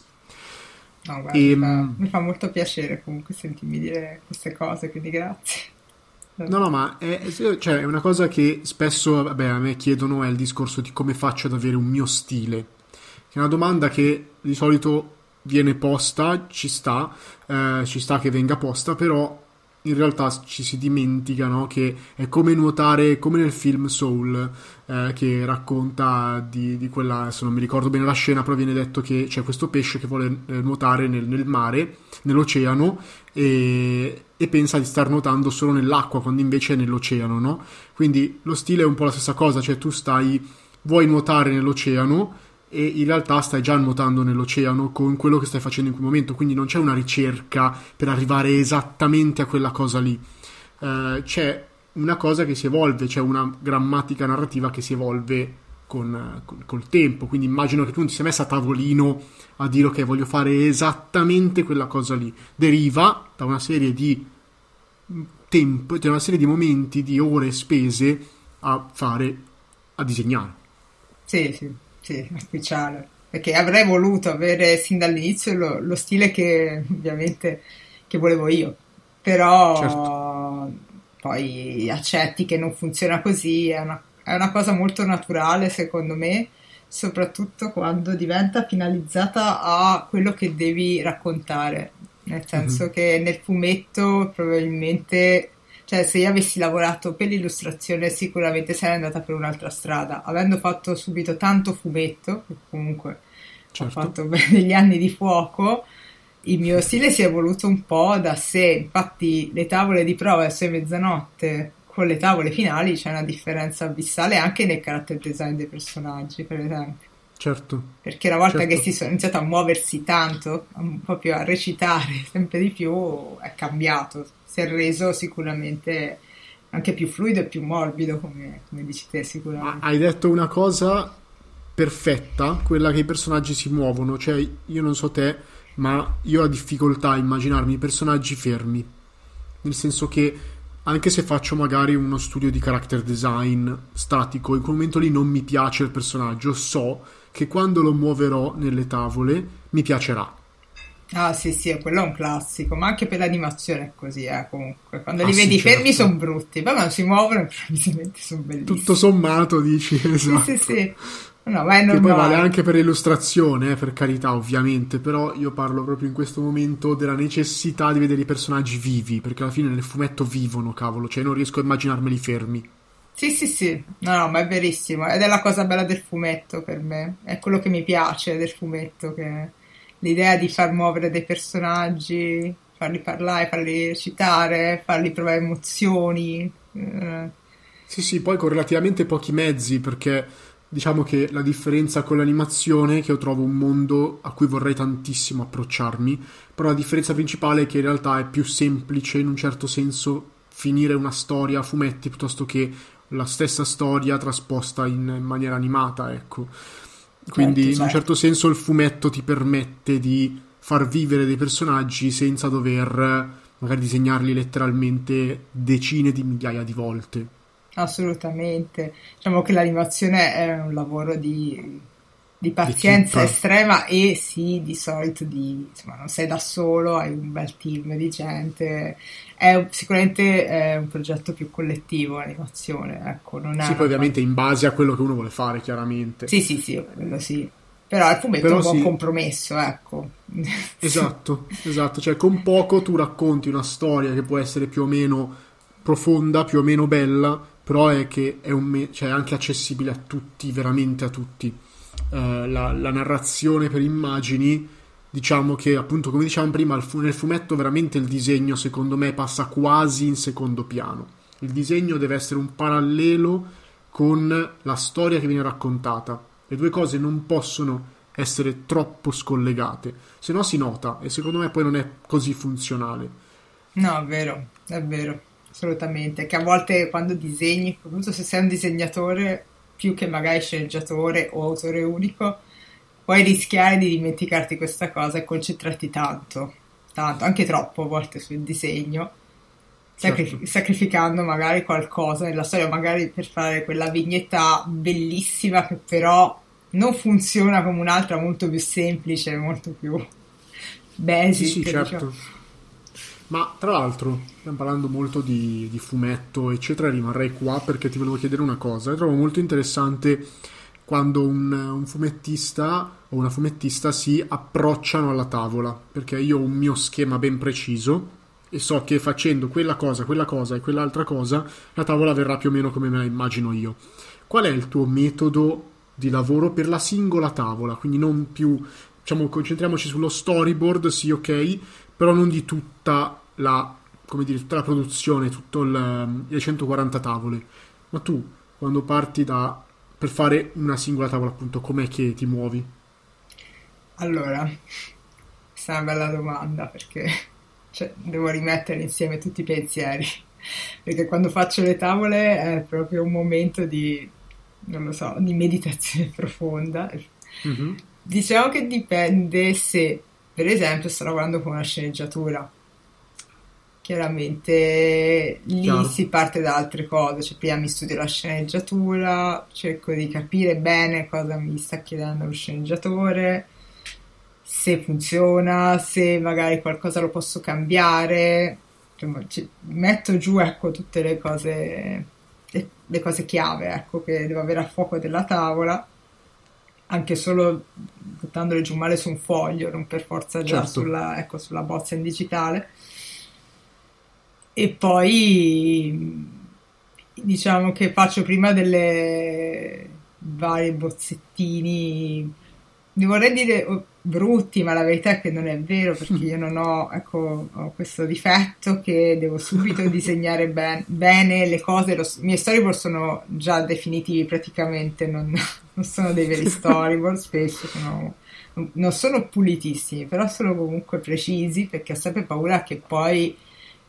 No, guarda, e, mi, fa, ehm, mi, fa, molto piacere comunque sentirmi dire queste cose, quindi grazie. No, no, ma è, cioè, è una cosa che spesso vabbè, a me chiedono è il discorso di come faccio ad avere un mio stile. Che è una domanda che di solito viene posta, ci sta, eh, ci sta che venga posta, però in realtà ci si dimentica no? che è come nuotare, come nel film Soul, eh, che racconta di, di, quella, adesso non mi ricordo bene la scena, però viene detto che c'è questo pesce che vuole eh, nuotare nel, nel, mare, nell'oceano, e, e, pensa di star nuotando solo nell'acqua, quando invece è nell'oceano, no? Quindi lo stile è un po' la stessa cosa, cioè tu stai, vuoi nuotare nell'oceano, e in realtà stai già nuotando nell'oceano con quello che stai facendo in quel momento, quindi non c'è una ricerca per arrivare esattamente a quella cosa lì. Uh, c'è una cosa che si evolve, c'è una grammatica narrativa che si evolve con, con, col tempo, quindi immagino che tu non ti sia messa a tavolino a dire ok voglio fare esattamente quella cosa lì, deriva da una serie di tempo, da una serie di momenti, di ore spese a fare, a disegnare. Sì, sì sì, ufficiale. Perché avrei voluto avere sin dall'inizio lo, lo stile che ovviamente che volevo io. Però certo. poi accetti che non funziona così, è una, è una cosa molto naturale secondo me, soprattutto quando diventa finalizzata a quello che devi raccontare. Nel senso mm-hmm. che nel fumetto probabilmente cioè, se io avessi lavorato per l'illustrazione, sicuramente sarei andata per un'altra strada. Avendo fatto subito tanto fumetto, che comunque certo. ho fatto (laughs) degli anni di fuoco, il mio stile si è evoluto un po' da sé. Infatti, le tavole di prova verso mezzanotte con le tavole finali c'è una differenza abissale anche nel character design dei personaggi, per esempio. Certo. Perché una volta certo. che si sono iniziato a muoversi tanto, proprio a recitare (laughs) sempre di più, è cambiato si è reso sicuramente anche più fluido e più morbido, come, come dici te, sicuramente. Hai detto una cosa perfetta, quella che i personaggi si muovono, cioè io non so te, ma io ho difficoltà a immaginarmi i personaggi fermi, nel senso che anche se faccio magari uno studio di character design statico, in quel momento lì non mi piace il personaggio, so che quando lo muoverò nelle tavole mi piacerà. Ah sì sì, quello è un classico, ma anche per l'animazione è così, eh, comunque. Quando ah, li vedi sì, fermi certo. sono brutti, poi quando si muovono (laughs) improvvisamente sono bellissimi. Tutto sommato dici, esatto. Sì sì sì. No, ma è normale. Che poi vale anche per l'illustrazione, eh, per carità, ovviamente, però io parlo proprio in questo momento della necessità di vedere i personaggi vivi, perché alla fine nel fumetto vivono, cavolo, cioè non riesco a immaginarmeli fermi. Sì, sì, sì, no, no, ma è verissimo, ed è la cosa bella del fumetto per me, è quello che mi piace del fumetto, che l'idea di far muovere dei personaggi, farli parlare, farli recitare, farli provare emozioni. Eh. Sì, sì, poi con relativamente pochi mezzi, perché diciamo che la differenza con l'animazione che io trovo un mondo a cui vorrei tantissimo approcciarmi, però la differenza principale è che in realtà è più semplice in un certo senso finire una storia a fumetti piuttosto che la stessa storia trasposta in maniera animata, ecco. Quindi certo, in un certo. certo senso il fumetto ti permette di far vivere dei personaggi senza dover magari disegnarli letteralmente decine di migliaia di volte. Assolutamente. Diciamo che l'animazione è un lavoro di, di pazienza estrema e sì, di solito di, insomma, non sei da solo, hai un bel team di gente. È sicuramente è un progetto più collettivo l'animazione, ecco, non è Sì, poi ovviamente in base a quello che uno vuole fare, chiaramente. Sì, sì, sì, quello sì. Però il fumetto Però è un buon sì. compromesso, ecco. (laughs) Esatto, esatto, cioè con poco tu racconti una storia che può essere più o meno profonda, più o meno bella, però è che è, un, cioè, è anche accessibile a tutti, veramente a tutti. Uh, la, la, narrazione per immagini, diciamo che appunto come dicevamo prima, nel fumetto veramente il disegno secondo me passa quasi in secondo piano. Il disegno deve essere un parallelo con la storia che viene raccontata. Le due cose non possono essere troppo scollegate, se no si nota e secondo me poi non è così funzionale. No, è vero, è vero assolutamente, che a volte quando disegni, soprattutto se sei un disegnatore più che magari sceneggiatore o autore unico, puoi rischiare di dimenticarti questa cosa e concentrarti tanto, tanto, anche troppo a volte sul disegno, certo. sacrificando magari qualcosa nella storia, magari per fare quella vignetta bellissima che però non funziona come un'altra molto più semplice, molto più basic. Sì, sì certo. Diciamo. Ma tra l'altro, stiamo parlando molto di, di, fumetto, eccetera, rimarrei qua perché ti volevo chiedere una cosa. Io trovo molto interessante quando un, un, fumettista o una fumettista si approcciano alla tavola, perché io ho un mio schema ben preciso e so che facendo quella cosa, quella cosa e quell'altra cosa, la tavola verrà più o meno come me la immagino io. Qual è il tuo metodo di lavoro per la singola tavola? Quindi non più, diciamo, concentriamoci sullo storyboard, sì, ok, però non di tutta la, come dire, tutta la produzione, tutto il, le 140 tavole. Ma tu, quando parti da, per fare una singola tavola, appunto, com'è che ti muovi? Allora, questa è una bella domanda perché cioè, devo rimettere insieme tutti i pensieri. Perché quando faccio le tavole è proprio un momento di, non lo so, di meditazione (laughs) profonda. Mm-hmm. Diciamo che dipende se, per esempio, sto lavorando con una sceneggiatura chiaramente lì Chiaro. si parte da altre cose, cioè prima mi studio la sceneggiatura, cerco di capire bene cosa mi sta chiedendo lo sceneggiatore, se funziona, se magari qualcosa lo posso cambiare, cioè, metto giù ecco tutte le cose, le, le cose chiave ecco, che devo avere a fuoco della tavola anche solo buttandole giù male su un foglio, non per forza già certo. sulla, ecco, sulla bozza in digitale e poi diciamo che faccio prima delle varie bozzettini. Vi vorrei dire oh, brutti ma la verità è che non è vero perché io non ho, ecco, ho questo difetto che devo subito (laughs) disegnare ben, bene le cose. Lo, i miei storyboard sono già definitivi praticamente non, non sono dei veri (laughs) storyboard spesso sono, non sono pulitissimi però sono comunque precisi perché ho sempre paura che poi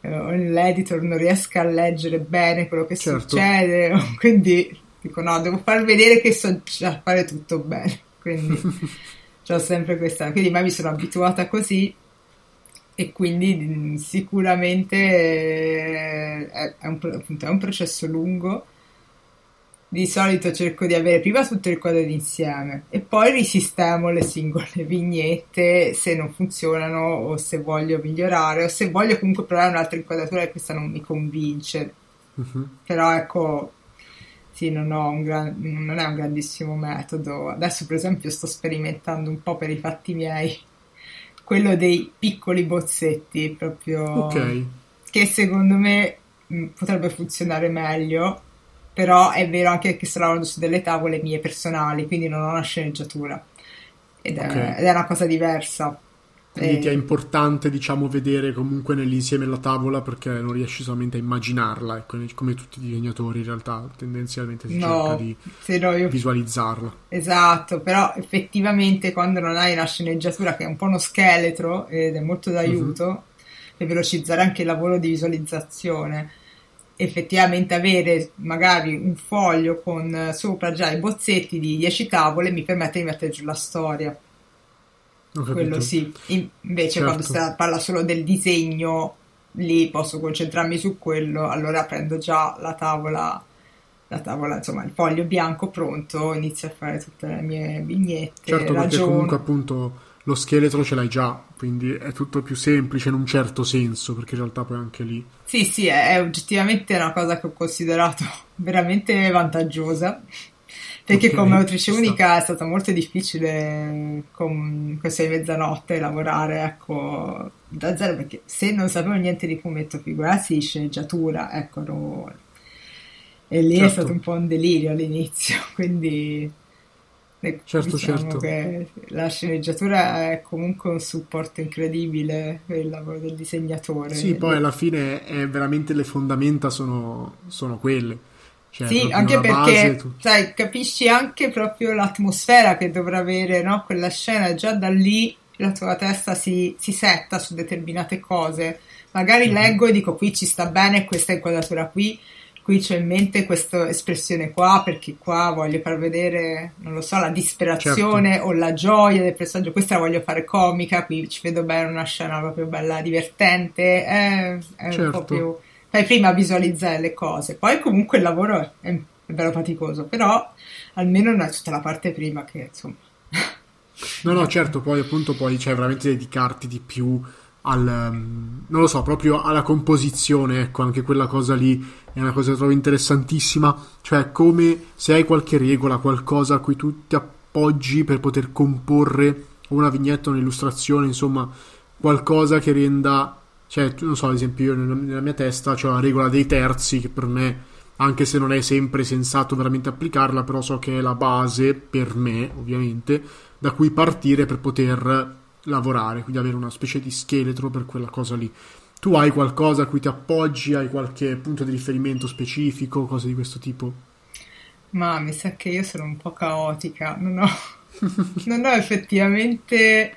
l'editor non riesca a leggere bene quello che certo. succede, (laughs) quindi dico no, devo far vedere che so già fare tutto bene, quindi (laughs) ho sempre questa, quindi mai mi sono abituata così e, quindi sicuramente eh, è, è, un, appunto, è un processo lungo di solito cerco di avere prima tutto il quadro insieme e poi risistemo le singole (laughs) vignette se non funzionano o se voglio migliorare o se voglio comunque provare un'altra inquadratura e questa non mi convince. Uh-huh. Però ecco, sì, non, un gran, non è un grandissimo metodo. Adesso per esempio sto sperimentando un po' per i fatti miei (laughs) quello dei piccoli bozzetti proprio okay. che secondo me mh, potrebbe funzionare meglio però è vero anche che sto lavorando su delle tavole mie personali, quindi non ho una sceneggiatura ed, okay. è, ed è, una cosa diversa. Quindi e... ti è importante, diciamo, vedere comunque nell'insieme la tavola perché non riesci solamente a immaginarla, ecco, come tutti i disegnatori in realtà tendenzialmente si no, cerca di io... visualizzarla. Esatto, però effettivamente quando non hai una sceneggiatura che è un po' uno scheletro ed è molto d'aiuto uh-huh. per velocizzare anche il lavoro di visualizzazione effettivamente avere magari un foglio con sopra già i bozzetti di 10 tavole mi permette di mettere giù la storia. Quello sì. invece certo. quando si parla solo del disegno, lì posso concentrarmi su quello, allora prendo già la tavola, la tavola, insomma, il foglio bianco pronto, inizio a fare tutte le mie vignette. Certo, ragiono. perché comunque appunto lo scheletro ce l'hai già, quindi è tutto più semplice in un certo senso, perché in realtà poi anche lì... Sì, sì, è, oggettivamente una cosa che ho considerato (laughs) veramente vantaggiosa, perché okay, come autrice unica è stato molto difficile con questa di mezzanotte lavorare, ecco, da zero, perché se non sapevo niente di fumetto, figurarsi di sceneggiatura, ecco, no, e lì certo. è stato un po' un delirio all'inizio, (laughs) quindi Certo, diciamo certo. che la sceneggiatura è comunque un supporto incredibile per il lavoro del disegnatore. Sì, poi alla fine è veramente le fondamenta sono, sono quelle. Cioè, sì, anche perché base, sai, capisci anche proprio l'atmosfera che dovrà avere no? quella scena, già da lì la tua testa si, si setta su determinate cose. Magari mm-hmm. leggo e dico qui ci sta bene questa inquadratura qui, qui c'ho in mente questa espressione qua perché qua voglio far vedere, non lo so, la disperazione certo. o la gioia del personaggio, questa la voglio fare comica, qui ci vedo bene una scena proprio bella, divertente, è, è certo. un po' certo. più... Fai prima visualizzare le cose, poi comunque il lavoro è, è, è bello faticoso, però almeno non è tutta la parte prima che insomma... No, no, certo, poi appunto poi c'è cioè, veramente dedicarti di più al, um, non lo so, proprio alla composizione, ecco, anche quella cosa lì è una cosa che trovo interessantissima, cioè come se hai qualche regola, qualcosa a cui tu ti appoggi per poter comporre una vignetta, un'illustrazione, insomma, qualcosa che renda, cioè, non so, ad esempio io nella, mia testa ho la regola dei terzi che per me anche se non è sempre sensato veramente applicarla, però so che è la base per me, ovviamente, da cui partire per poter lavorare, quindi avere una specie di scheletro per quella cosa lì. Tu hai qualcosa a cui ti appoggi, hai qualche punto di riferimento specifico, cose di questo tipo? Ma mi sa che io sono un po' caotica, non ho, (laughs) non ho effettivamente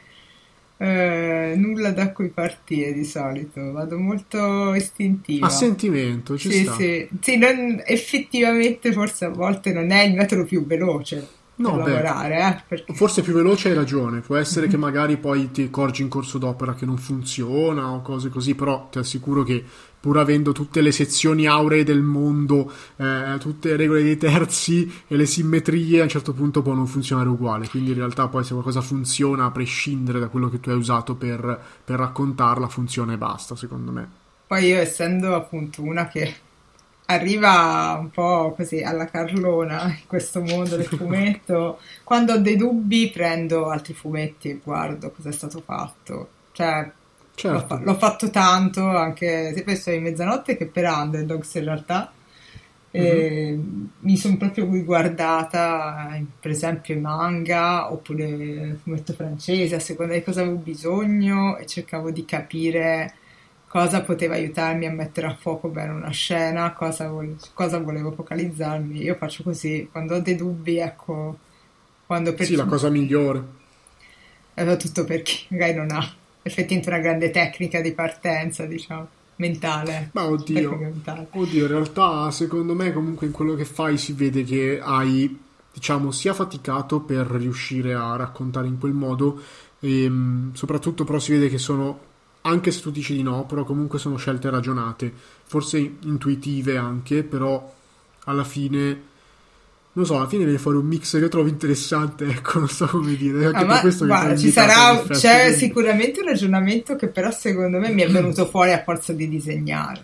eh, nulla da cui partire di solito, vado molto istintiva. A sentimento, ci sì, sta. Sì, sì non, effettivamente forse a volte non è il metodo più veloce no, beh, lavorare. Eh, perché... Forse più veloce hai ragione, può essere che magari poi ti accorgi in corso d'opera che non funziona o cose così, però ti assicuro che pur avendo tutte le sezioni auree del mondo, eh, tutte le regole dei terzi e le simmetrie, a un certo punto può non funzionare uguale. Quindi in realtà poi se qualcosa funziona, a prescindere da quello che tu hai usato per, per raccontarla, funziona e basta, secondo me. Poi io essendo appunto una che arriva un po' così alla carlona in questo mondo del fumetto. Quando ho dei dubbi prendo altri fumetti e guardo cosa è stato fatto. Cioè, certo. l'ho, l'ho, fatto tanto anche per Storia di Mezzanotte che per Underdogs in realtà. Mm-hmm. Mi sono proprio guardata, per esempio, manga oppure fumetto francese a seconda di cosa avevo bisogno e cercavo di capire cosa poteva aiutarmi a mettere a fuoco bene una scena, cosa, vo- cosa volevo focalizzarmi. Io faccio così, quando ho dei dubbi, ecco, quando per Sì, la cosa migliore. È tutto per chi (laughs) magari non ha effettivamente una grande tecnica di partenza, diciamo, mentale. Ma oddio, mentale. oddio, in realtà secondo me comunque in quello che fai si vede che hai, diciamo, sia faticato per riuscire a raccontare in quel modo e ehm, soprattutto però si vede che sono anche se tu dici di no, però comunque sono scelte ragionate, forse intuitive anche, però alla fine non so, alla fine viene fuori un mix che trovo interessante, (laughs) ecco, non so come dire. Anche ah, per questo guarda, ci sarà, c'è sicuramente un ragionamento che però secondo me mi è venuto fuori a forza di disegnare.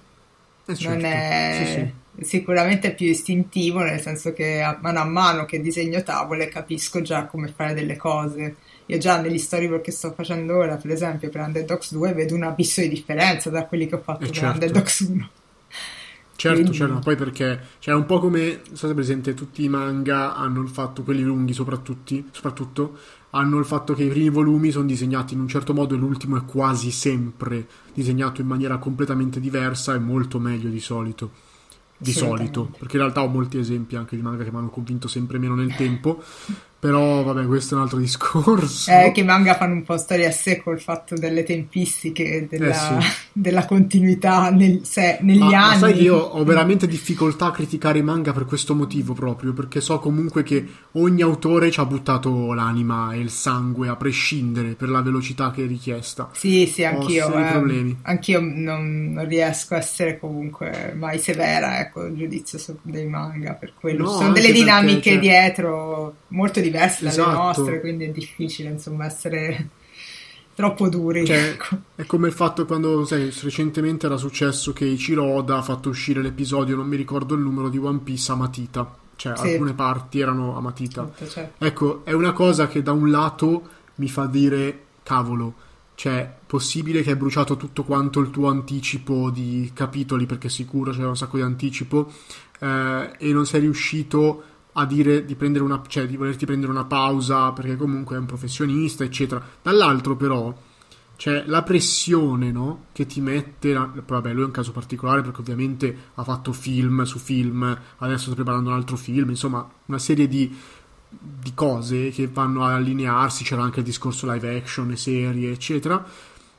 Eh certo. È sì, sì. sicuramente più istintivo, nel senso che a mano a mano che disegno tavole capisco già come fare delle cose. Io già negli storyboard che sto facendo ora, per esempio, per Underdogs 2, vedo un abisso di differenza da quelli che ho fatto eh per certo. Underdogs 1. Certo, Quindi... certo, poi perché cioè, è un po' come, so se presente, tutti i manga hanno il fatto, quelli lunghi soprattutto, hanno il fatto che i primi volumi sono disegnati in un certo modo e l'ultimo è quasi sempre disegnato in maniera completamente diversa e molto meglio di solito. Di solito, perché in realtà ho molti esempi anche di manga che mi hanno convinto sempre meno nel tempo. (laughs) Però vabbè, questo è un altro (laughs) discorso. Eh, che manga fanno un po' storia a sé col fatto delle tempistiche, della, eh sì. (laughs) della continuità nel, se, negli ma, anni. Ma sai che io ho veramente difficoltà a criticare i manga per questo motivo proprio, perché so comunque che ogni autore ci ha buttato l'anima e il sangue a prescindere per la velocità che è richiesta. Sì, sì, anch'io. Ho eh, problemi. Anch'io non, non, riesco a essere comunque mai severa, ecco, il giudizio dei manga per quello. No, Ci sono delle dinamiche perché, cioè... dietro molto diverse diverse dalle esatto. nostre, quindi è difficile insomma essere (laughs) troppo duri. Cioè, ecco. È come il fatto quando sai, recentemente era successo che Ichiroda ha fatto uscire l'episodio, non mi ricordo il numero di One Piece a matita. Cioè, sì. alcune parti erano a matita. Certo, certo. Ecco, è una cosa che da un lato mi fa dire, cavolo, cioè, possibile che hai bruciato tutto quanto il tuo anticipo di capitoli, perché sicuro c'era un sacco di anticipo, eh, e non sei riuscito a dire di, prendere una, cioè, di volerti prendere una pausa perché comunque è un professionista, eccetera. Dall'altro, però, c'è la pressione no? che ti mette. La, vabbè, lui è un caso particolare perché ovviamente ha fatto film su film, adesso sta preparando un altro film, insomma, una serie di, di cose che vanno a allinearsi. C'era anche il discorso live action, serie, eccetera.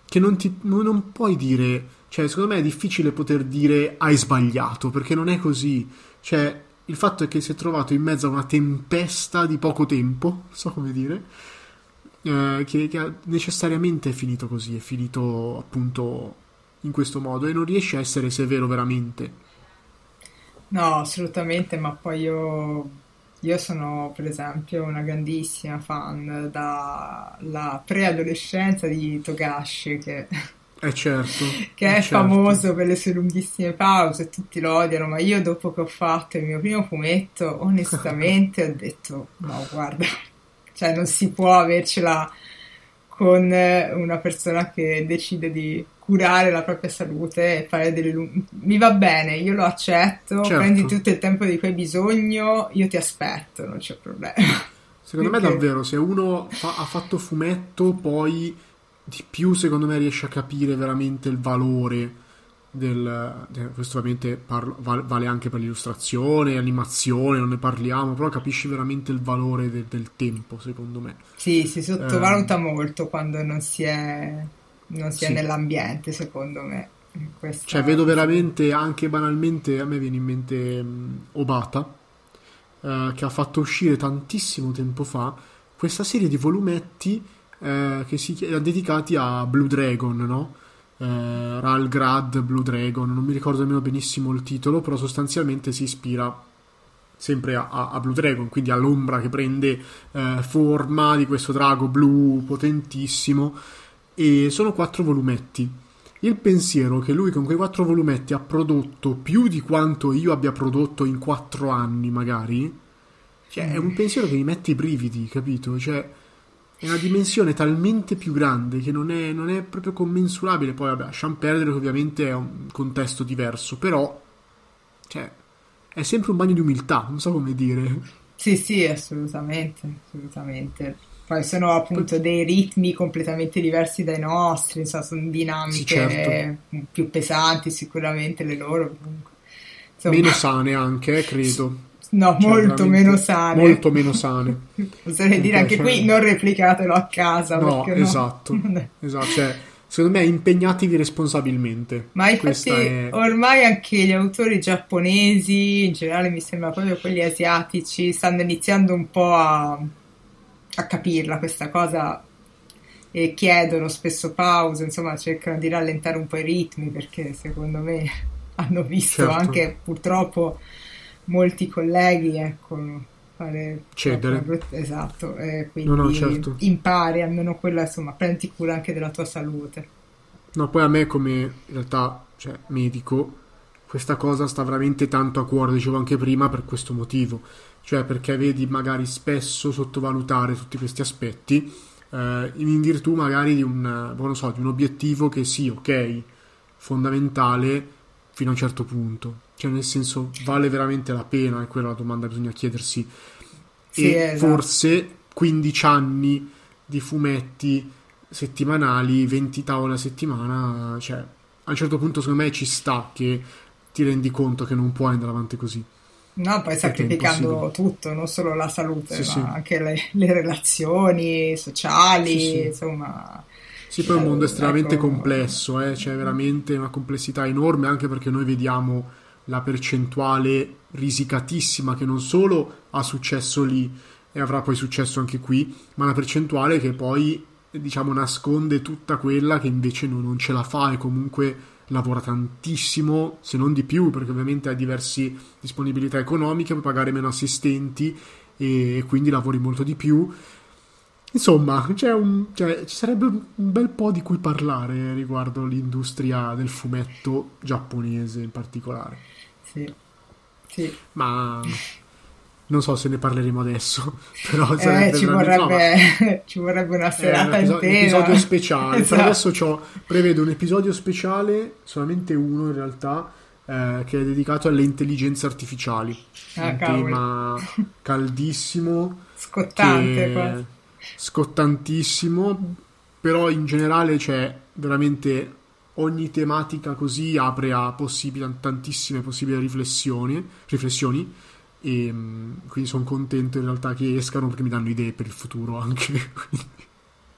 Che non, ti, non puoi dire. Cioè, secondo me è difficile poter dire hai sbagliato perché non è così. Cioè, il fatto è che si è trovato in mezzo a una tempesta di poco tempo, so come dire, eh, che, che necessariamente è finito così, è finito appunto in questo modo e non riesce a essere severo veramente. No, assolutamente, ma poi io, io sono per esempio una grandissima fan dalla preadolescenza di Togashi che eh certo. che è eh certo. famoso per le sue lunghissime pause, tutti lo odiano, ma io dopo che ho fatto il mio primo fumetto, onestamente ho detto, no, guarda, (laughs) cioè non si può avercela con una persona che decide di curare la propria salute e fare delle lunghe... Mi va bene, io lo accetto, certo. prendi tutto il tempo di cui hai bisogno, io ti aspetto, non c'è problema. Secondo Perché? me davvero, se uno fa, ha fatto fumetto, poi di più secondo me riesce a capire veramente il valore del, questo ovviamente parlo, vale anche per l'illustrazione, l'animazione, non ne parliamo, però capisci veramente il valore de, del tempo, secondo me. Sì, si sottovaluta eh, molto quando non si è, non si sì. è nell'ambiente, secondo me. Questa... Cioè, vedo veramente, anche banalmente, a me viene in mente um, Obata, uh, che ha fatto uscire tantissimo tempo fa questa serie di volumetti eh, che si erano dedicati a Blue Dragon, no? Eh, Ralgrad Blue Dragon, non mi ricordo nemmeno benissimo il titolo, però sostanzialmente si ispira sempre a, a Blue Dragon, quindi all'ombra che prende eh, forma di questo drago blu potentissimo. E sono quattro volumetti. Il pensiero che lui con quei quattro volumetti ha prodotto più di quanto io abbia prodotto in quattro anni, magari, cioè, è un pensiero che mi mette i brividi, capito? Cioè, è una dimensione talmente più grande che non è, non è proprio commensurabile. Poi, vabbè, lasciamo perdere che ovviamente è un contesto diverso, però, cioè, è sempre un bagno di umiltà, non so come dire. Sì, sì, assolutamente, assolutamente. Poi sono appunto dei ritmi completamente diversi dai nostri, insomma, sono dinamiche sì, certo. più pesanti sicuramente le loro. Insomma. Meno sane anche, eh, credo. No, cioè, molto meno sane. Molto meno sane. (laughs) Oserei dire anche cioè... qui non replicatelo a casa. No, esatto. (laughs) No. esatto. Cioè, secondo me impegnatevi responsabilmente. Ma infatti è... ormai anche gli autori giapponesi, in generale mi sembra proprio quelli asiatici, stanno iniziando un po' a, a capirla questa cosa e chiedono spesso pause, insomma cercano di rallentare un po' i ritmi perché secondo me (laughs) hanno visto Certo. anche purtroppo molti colleghi ecco, fare Cedere. esatto, eh, quindi No, no, certo. impari almeno quella, insomma, prendi cura anche della tua salute. No, poi a me come in realtà, cioè, medico, questa cosa sta veramente tanto a cuore, dicevo anche prima, per questo motivo. Cioè perché vedi magari spesso sottovalutare tutti questi aspetti eh, in virtù magari di un, eh, non so, di un obiettivo che sì, ok, fondamentale fino a un certo punto. Cioè nel senso, vale veramente la pena? È quella la domanda che bisogna chiedersi. Sì, e esatto. forse 15 anni di fumetti settimanali, 20 tavole a settimana, cioè a un certo punto secondo me ci sta che ti rendi conto che non puoi andare avanti così. No, poi sacrificando tutto, non solo la salute, Sì, ma sì. anche le, le relazioni sociali, Sì, insomma. Sì, poi è un mondo Eh, estremamente ecco. complesso, eh, c'è veramente una complessità enorme anche perché noi vediamo la percentuale risicatissima che non solo ha successo lì e avrà poi successo anche qui, ma una percentuale che poi diciamo nasconde tutta quella che invece non, non ce la fa e comunque lavora tantissimo, se non di più, perché ovviamente ha diverse disponibilità economiche, puoi pagare meno assistenti e quindi lavori molto di più. Insomma, un- cioè, ci sarebbe un bel po' di cui parlare riguardo l'industria del fumetto giapponese in particolare. Sì, sì. Ma non so se ne parleremo adesso, (laughs) però Eh, ci, veramente- no, ma- vorrebbe, (laughs) ci vorrebbe una un serata episo- un intera. episodio speciale. (laughs) Esatto. adesso prevedo un episodio speciale, solamente uno in realtà, eh, che è dedicato alle intelligenze artificiali. Ah, un cavoli. tema caldissimo. Scottante quasi. scottantissimo, però in generale c'è veramente ogni tematica così apre a possibili, tantissime possibili riflessioni, riflessioni e mm, quindi sono contento in realtà che escano perché mi danno idee per il futuro anche. (laughs)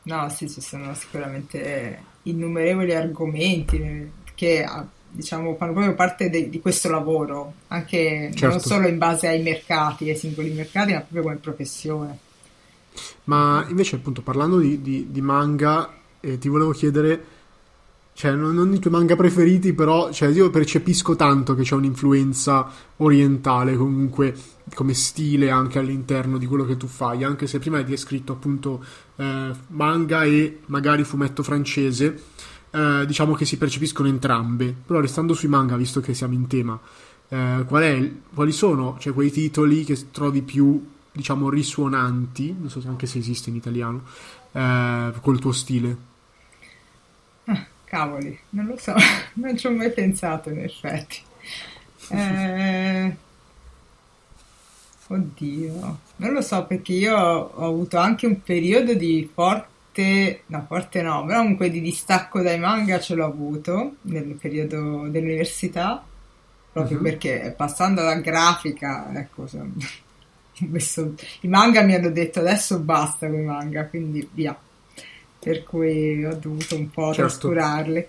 No, sì, ci sono sicuramente innumerevoli argomenti che ah, diciamo fanno proprio parte de- di questo lavoro, anche non Certo. solo in base ai mercati, ai singoli mercati, ma proprio come professione. Ma invece appunto parlando di, di- di manga, eh, ti volevo chiedere, cioè non, non i tuoi manga preferiti, però cioè, io percepisco tanto che c'è un'influenza orientale comunque come stile anche all'interno di quello che tu fai, anche se prima hai descritto appunto eh, manga e magari fumetto francese, eh, diciamo che si percepiscono entrambe, però restando sui manga, visto che siamo in tema, eh, qual è quali sono cioè, quei titoli che trovi più diciamo risuonanti, non so se anche se esiste in italiano, eh, col tuo stile? Cavoli, non lo so, (laughs) non ci ho mai pensato in effetti. Eh, Oddio, non lo so perché io ho avuto anche un periodo di forte, no, forte no, però comunque di distacco dai manga ce l'ho avuto nel periodo dell'università, proprio Mhm. perché passando alla grafica, ecco, so- (laughs) ho messo- i manga mi hanno detto adesso basta con i manga, quindi via. Per cui ho dovuto un po' Certo. trascurarli.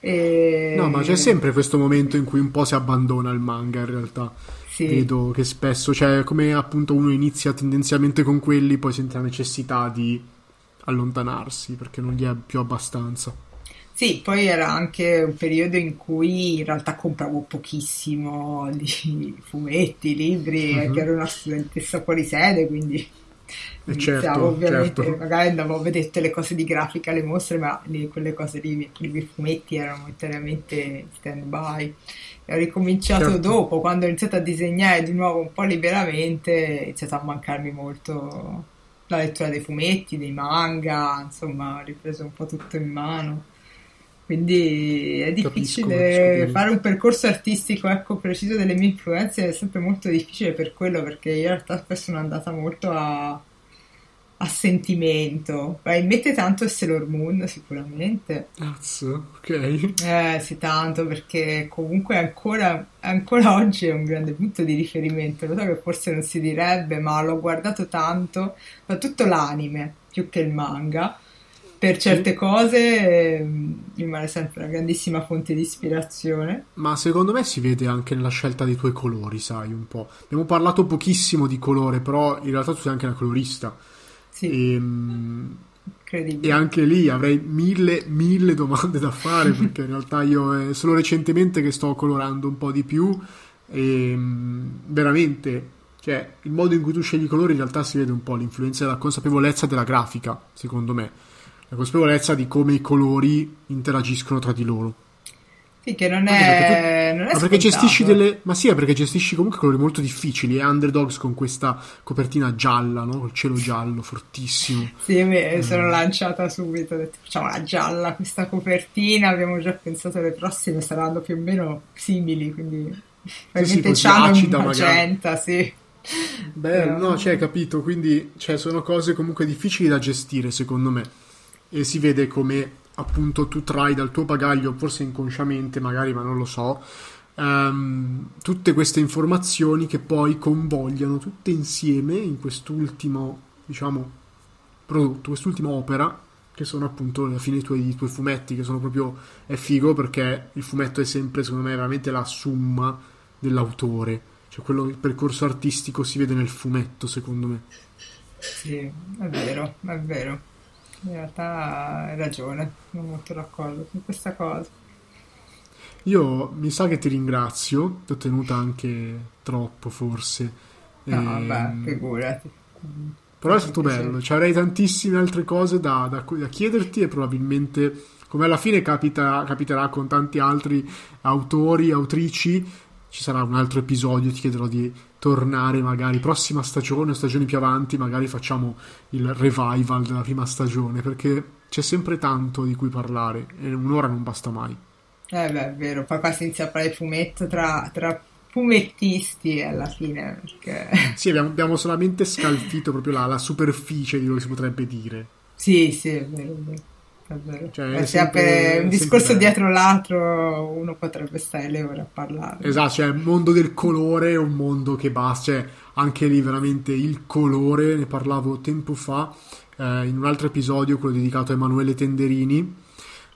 E... No, ma c'è sempre questo momento in cui un po' si abbandona il manga in realtà. Sì. Vedo che spesso, cioè come appunto uno inizia tendenzialmente con quelli, poi sente la necessità di allontanarsi perché non gli è più abbastanza. Sì, poi era anche un periodo in cui in realtà compravo pochissimo di fumetti, libri, Mhm. perché ero una studentessa fuori sede, quindi Eh, iniziavo certo, ovviamente, certo. magari andavo a vedere le cose di grafica alle mostre, ma lì, quelle cose lì, i fumetti erano momentaneamente in stand-by. E ho ricominciato Certo. dopo, quando ho iniziato a disegnare di nuovo un po' liberamente, è iniziato a mancarmi molto la lettura dei fumetti, dei manga, insomma, ho ripreso un po' tutto in mano. Quindi è difficile capisco fare un percorso artistico, ecco, preciso delle mie influenze, è sempre molto difficile per quello, perché io in realtà spesso sono andata molto a, a sentimento. Beh, in mette tanto è Sailor Moon, sicuramente. Cazzo, ok. Eh, sì, tanto, perché comunque ancora, ancora oggi è un grande punto di riferimento. Lo so che forse non si direbbe, ma l'ho guardato tanto, soprattutto l'anime, più che il manga. Per certe cose ehm, rimane sempre una grandissima fonte di ispirazione. Ma secondo me si vede anche nella scelta dei tuoi colori, sai, un po'. Abbiamo parlato pochissimo di colore, però in realtà tu sei anche una colorista. Sì, E, mm, Incredibile. E anche lì avrei mille, mille domande da fare (laughs) perché in realtà io è solo recentemente che sto colorando un po' di più e mm, veramente cioè, il modo in cui tu scegli i colori in realtà si vede un po' l'influenza della consapevolezza della grafica, secondo me. La consapevolezza di come i colori interagiscono tra di loro. Sì, che non è, tu, non è ma perché gestisci delle ma sì, è perché gestisci comunque colori molto difficili e Underdogs con questa copertina gialla, no? Col cielo giallo fortissimo. Sì, mi mm. sono lanciata subito, ho detto facciamo la gialla questa copertina, abbiamo già pensato alle prossime saranno più o meno simili, quindi sì, sì, acida, magenta, magari. sì. Beh, no, cioè, capito, quindi cioè, sono cose comunque difficili da gestire, secondo me. E si vede come appunto tu trai dal tuo bagaglio, forse inconsciamente magari, ma non lo so, um, tutte queste informazioni che poi convogliano tutte insieme in quest'ultimo, diciamo, prodotto, quest'ultima opera, che sono appunto alla fine i tuoi, i tuoi fumetti, che sono proprio, è figo perché il fumetto è sempre, secondo me, veramente la summa dell'autore cioè, quello, il percorso artistico si vede nel fumetto, secondo me. Sì, è vero, è vero. In realtà hai ragione, sono molto d'accordo con questa cosa. Io mi sa che ti ringrazio, ti ho tenuta anche troppo forse. No, e... vabbè, ehm, figurati. Però è stato bello, cioè, avrei tantissime altre cose da, da, da chiederti e probabilmente, come alla fine capita, capiterà con tanti altri autori, autrici, ci sarà un altro episodio, ti chiederò di tornare magari prossima stagione, stagioni più avanti, magari facciamo il revival della prima stagione, perché c'è sempre tanto di cui parlare e un'ora non basta mai. Eh beh, è vero, poi qua si inizia a parlare fumetto tra, tra fumettisti alla fine. Perché... (laughs) Sì, abbiamo, abbiamo solamente scalfito proprio la, la, superficie di quello che si potrebbe dire. Sì, sì, è vero. È vero. Cioè, è sempre, un discorso dietro l'altro uno potrebbe stare le ore a parlare. Esatto cioè il mondo del colore è un mondo che basta cioè, anche lì veramente il colore ne parlavo tempo fa eh, in un altro episodio quello dedicato a Emanuele Tenderini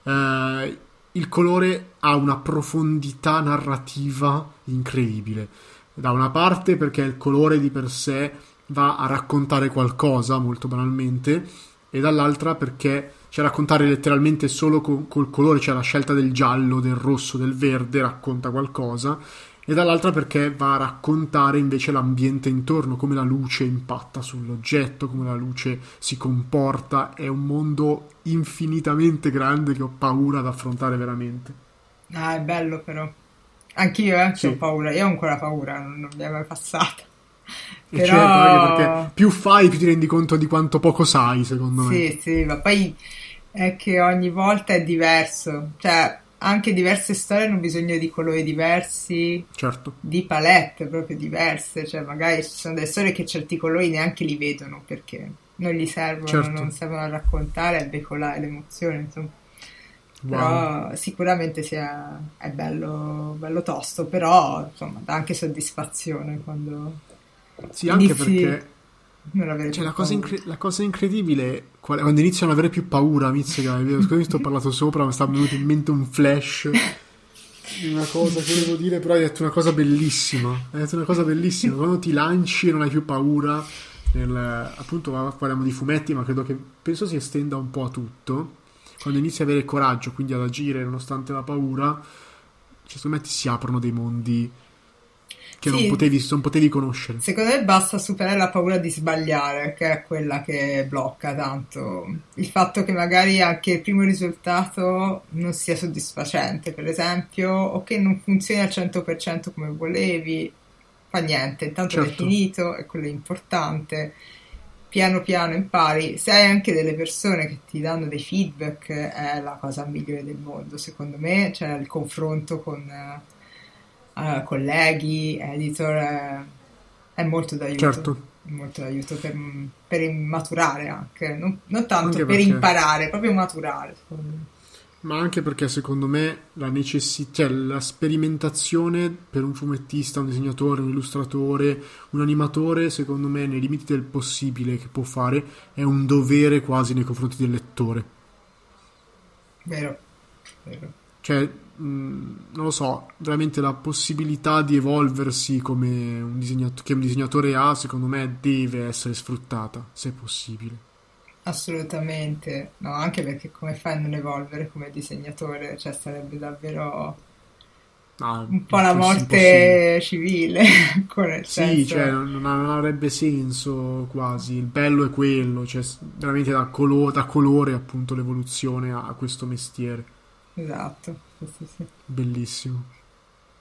eh, il colore ha una profondità narrativa incredibile. Da una parte perché il colore di per sé va a raccontare qualcosa molto banalmente e dall'altra perché cioè raccontare letteralmente solo co- col colore, cioè la scelta del giallo, del rosso, del verde racconta qualcosa, e dall'altra perché va a raccontare invece l'ambiente intorno, come la luce impatta sull'oggetto, come la luce si comporta, è un mondo infinitamente grande che ho paura ad affrontare veramente. Ah, è bello però. Anch'io eh, sì. ho paura, io ho ancora paura, non, non mi è mai passata. Però... Certo, perché più fai più ti rendi conto di quanto poco sai, secondo me. Sì, sì, ma poi è che ogni volta è diverso, cioè anche diverse storie hanno bisogno di colori diversi, certo. di palette proprio diverse, cioè magari ci sono delle storie che certi colori neanche li vedono perché non gli servono, certo. non servono a raccontare, a decolare l'emozione, insomma. Wow. Però sicuramente sia, è bello, bello tosto, però insomma dà anche soddisfazione quando sì, anche perché cioè, la, cosa incre- la, cosa incredibile qual- quando iniziano ad avere più paura, Mizzica, scusami, sto parlato sopra, mi sta venuto in mente un flash di una cosa che volevo dire, però hai detto una cosa bellissima. Hai detto una cosa bellissima. Quando ti lanci e non hai più paura, nel, appunto parliamo di fumetti, ma credo che penso si estenda un po' a tutto. Quando inizi ad avere coraggio, quindi ad agire nonostante la paura, cioè, secondo me ti si aprono dei mondi che sì, non, potevi, non potevi conoscere. Secondo me basta superare la paura di sbagliare, che è quella che blocca tanto. Il fatto che magari anche il primo risultato non sia soddisfacente, per esempio, o che non funzioni al 100% come volevi, fa niente, intanto certo. è finito e quello è importante. Piano piano impari, se hai anche delle persone che ti danno dei feedback è la cosa migliore del mondo, secondo me, cioè il confronto con uh, colleghi, editor, è, è molto d'aiuto. Certo. Molto d'aiuto per, per maturare anche, non, non tanto anche per perché... imparare, proprio maturare. Ma anche perché secondo me la necessità, cioè la sperimentazione per un fumettista, un disegnatore, un illustratore, un animatore, secondo me nei limiti del possibile che può fare, è un dovere quasi nei confronti del lettore. Vero, vero. Cioè, non lo so, veramente la possibilità di evolversi come un, disegnato- che un disegnatore ha, secondo me, deve essere sfruttata, se possibile. Assolutamente, no, anche perché come fai a non evolvere come disegnatore? Cioè sarebbe davvero No, un po' la morte civile, (laughs) nel Sì, senso... cioè non, non avrebbe senso quasi. Il bello è quello, cioè veramente da, colo- da colore appunto l'evoluzione a, a questo mestiere. Esatto, sì, sì, sì. Bellissimo.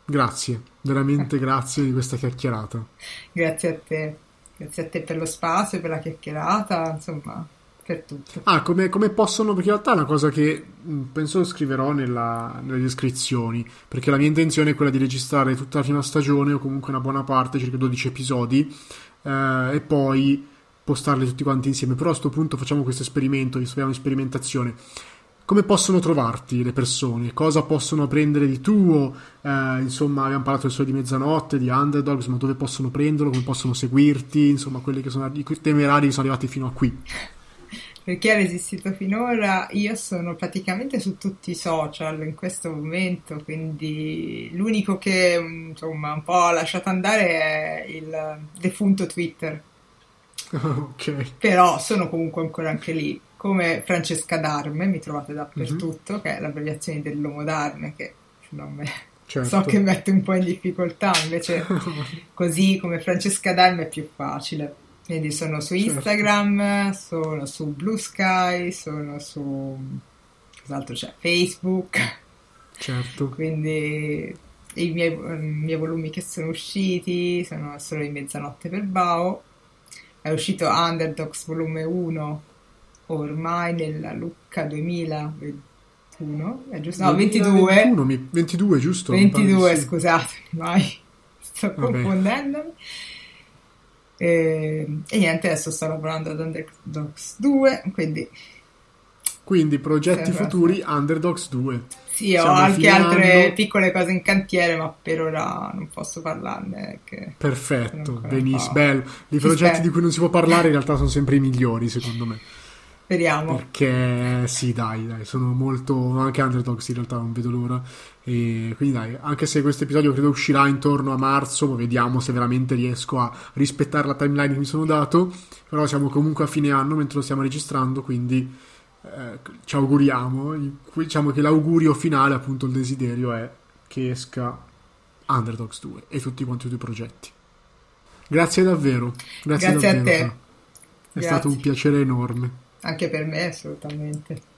Grazie, veramente (laughs) grazie di questa chiacchierata. Grazie a te, grazie a te per lo spazio, per la chiacchierata, insomma, per tutto. Ah, come, come possono, perché in realtà è una cosa che mh, penso scriverò nella- nelle descrizioni, perché la mia intenzione è quella di registrare tutta la prima stagione o comunque una buona parte, circa 12 episodi, eh, e poi postarli tutti quanti insieme. Però a questo punto facciamo questo esperimento, visto che abbiamo in sperimentazione. Come possono trovarti le persone? Cosa possono prendere di tuo? Eh, insomma, abbiamo parlato del Sole di Mezzanotte, di Underdogs, ma dove possono prenderlo? Come possono seguirti? Insomma, quelli che sono i temerari che sono arrivati fino a qui. Per chi ha resistito finora, io sono praticamente su tutti i social in questo momento, quindi l'unico che insomma un po' ho lasciato andare è il defunto Twitter, (laughs) ok. però sono comunque ancora anche lì. Come Francesca Darme, mi trovate dappertutto, che è l'abbreviazione dell'uomo d'arme, che non me- Certo. so che mette un po' in difficoltà, invece (laughs) così come Francesca Darme è più facile. Quindi sono su Certo. Instagram, sono su Blue Sky, sono su cos'altro c'è? Facebook, Certo. quindi i miei, i miei volumi che sono usciti sono solo di Mezzanotte per Bao. È uscito Underdogs volume 1 ormai nella Lucca 2021, è giusto? No, 22. 2021, mi- 22, giusto? Mi pare di 22, sì. scusate, mai sto confondendomi. E, e niente, adesso sto lavorando ad Underdogs 2, quindi Quindi progetti futuri Underdogs 2. sì, ho anche fine altre piccole cose in cantiere, ma per ora non posso parlarne. Che... Perfetto, benissimo, bello. I progetti di cui non si può parlare in realtà sono sempre i migliori, secondo me. Speriamo. Perché sì, dai, dai, sono molto. Anche Underdogs in realtà non vedo l'ora. E quindi dai, anche se questo episodio credo uscirà intorno a marzo, ma vediamo se veramente riesco a rispettare la timeline che mi sono dato. Però siamo comunque a fine anno mentre lo stiamo registrando, quindi eh, ci auguriamo. Diciamo che l'augurio finale, appunto, il desiderio è che esca Underdogs 2 e tutti quanti i tuoi progetti. Grazie davvero. Grazie, Grazie a davvero. te. Fra. È Grazie. stato un piacere enorme. Anche per me, assolutamente.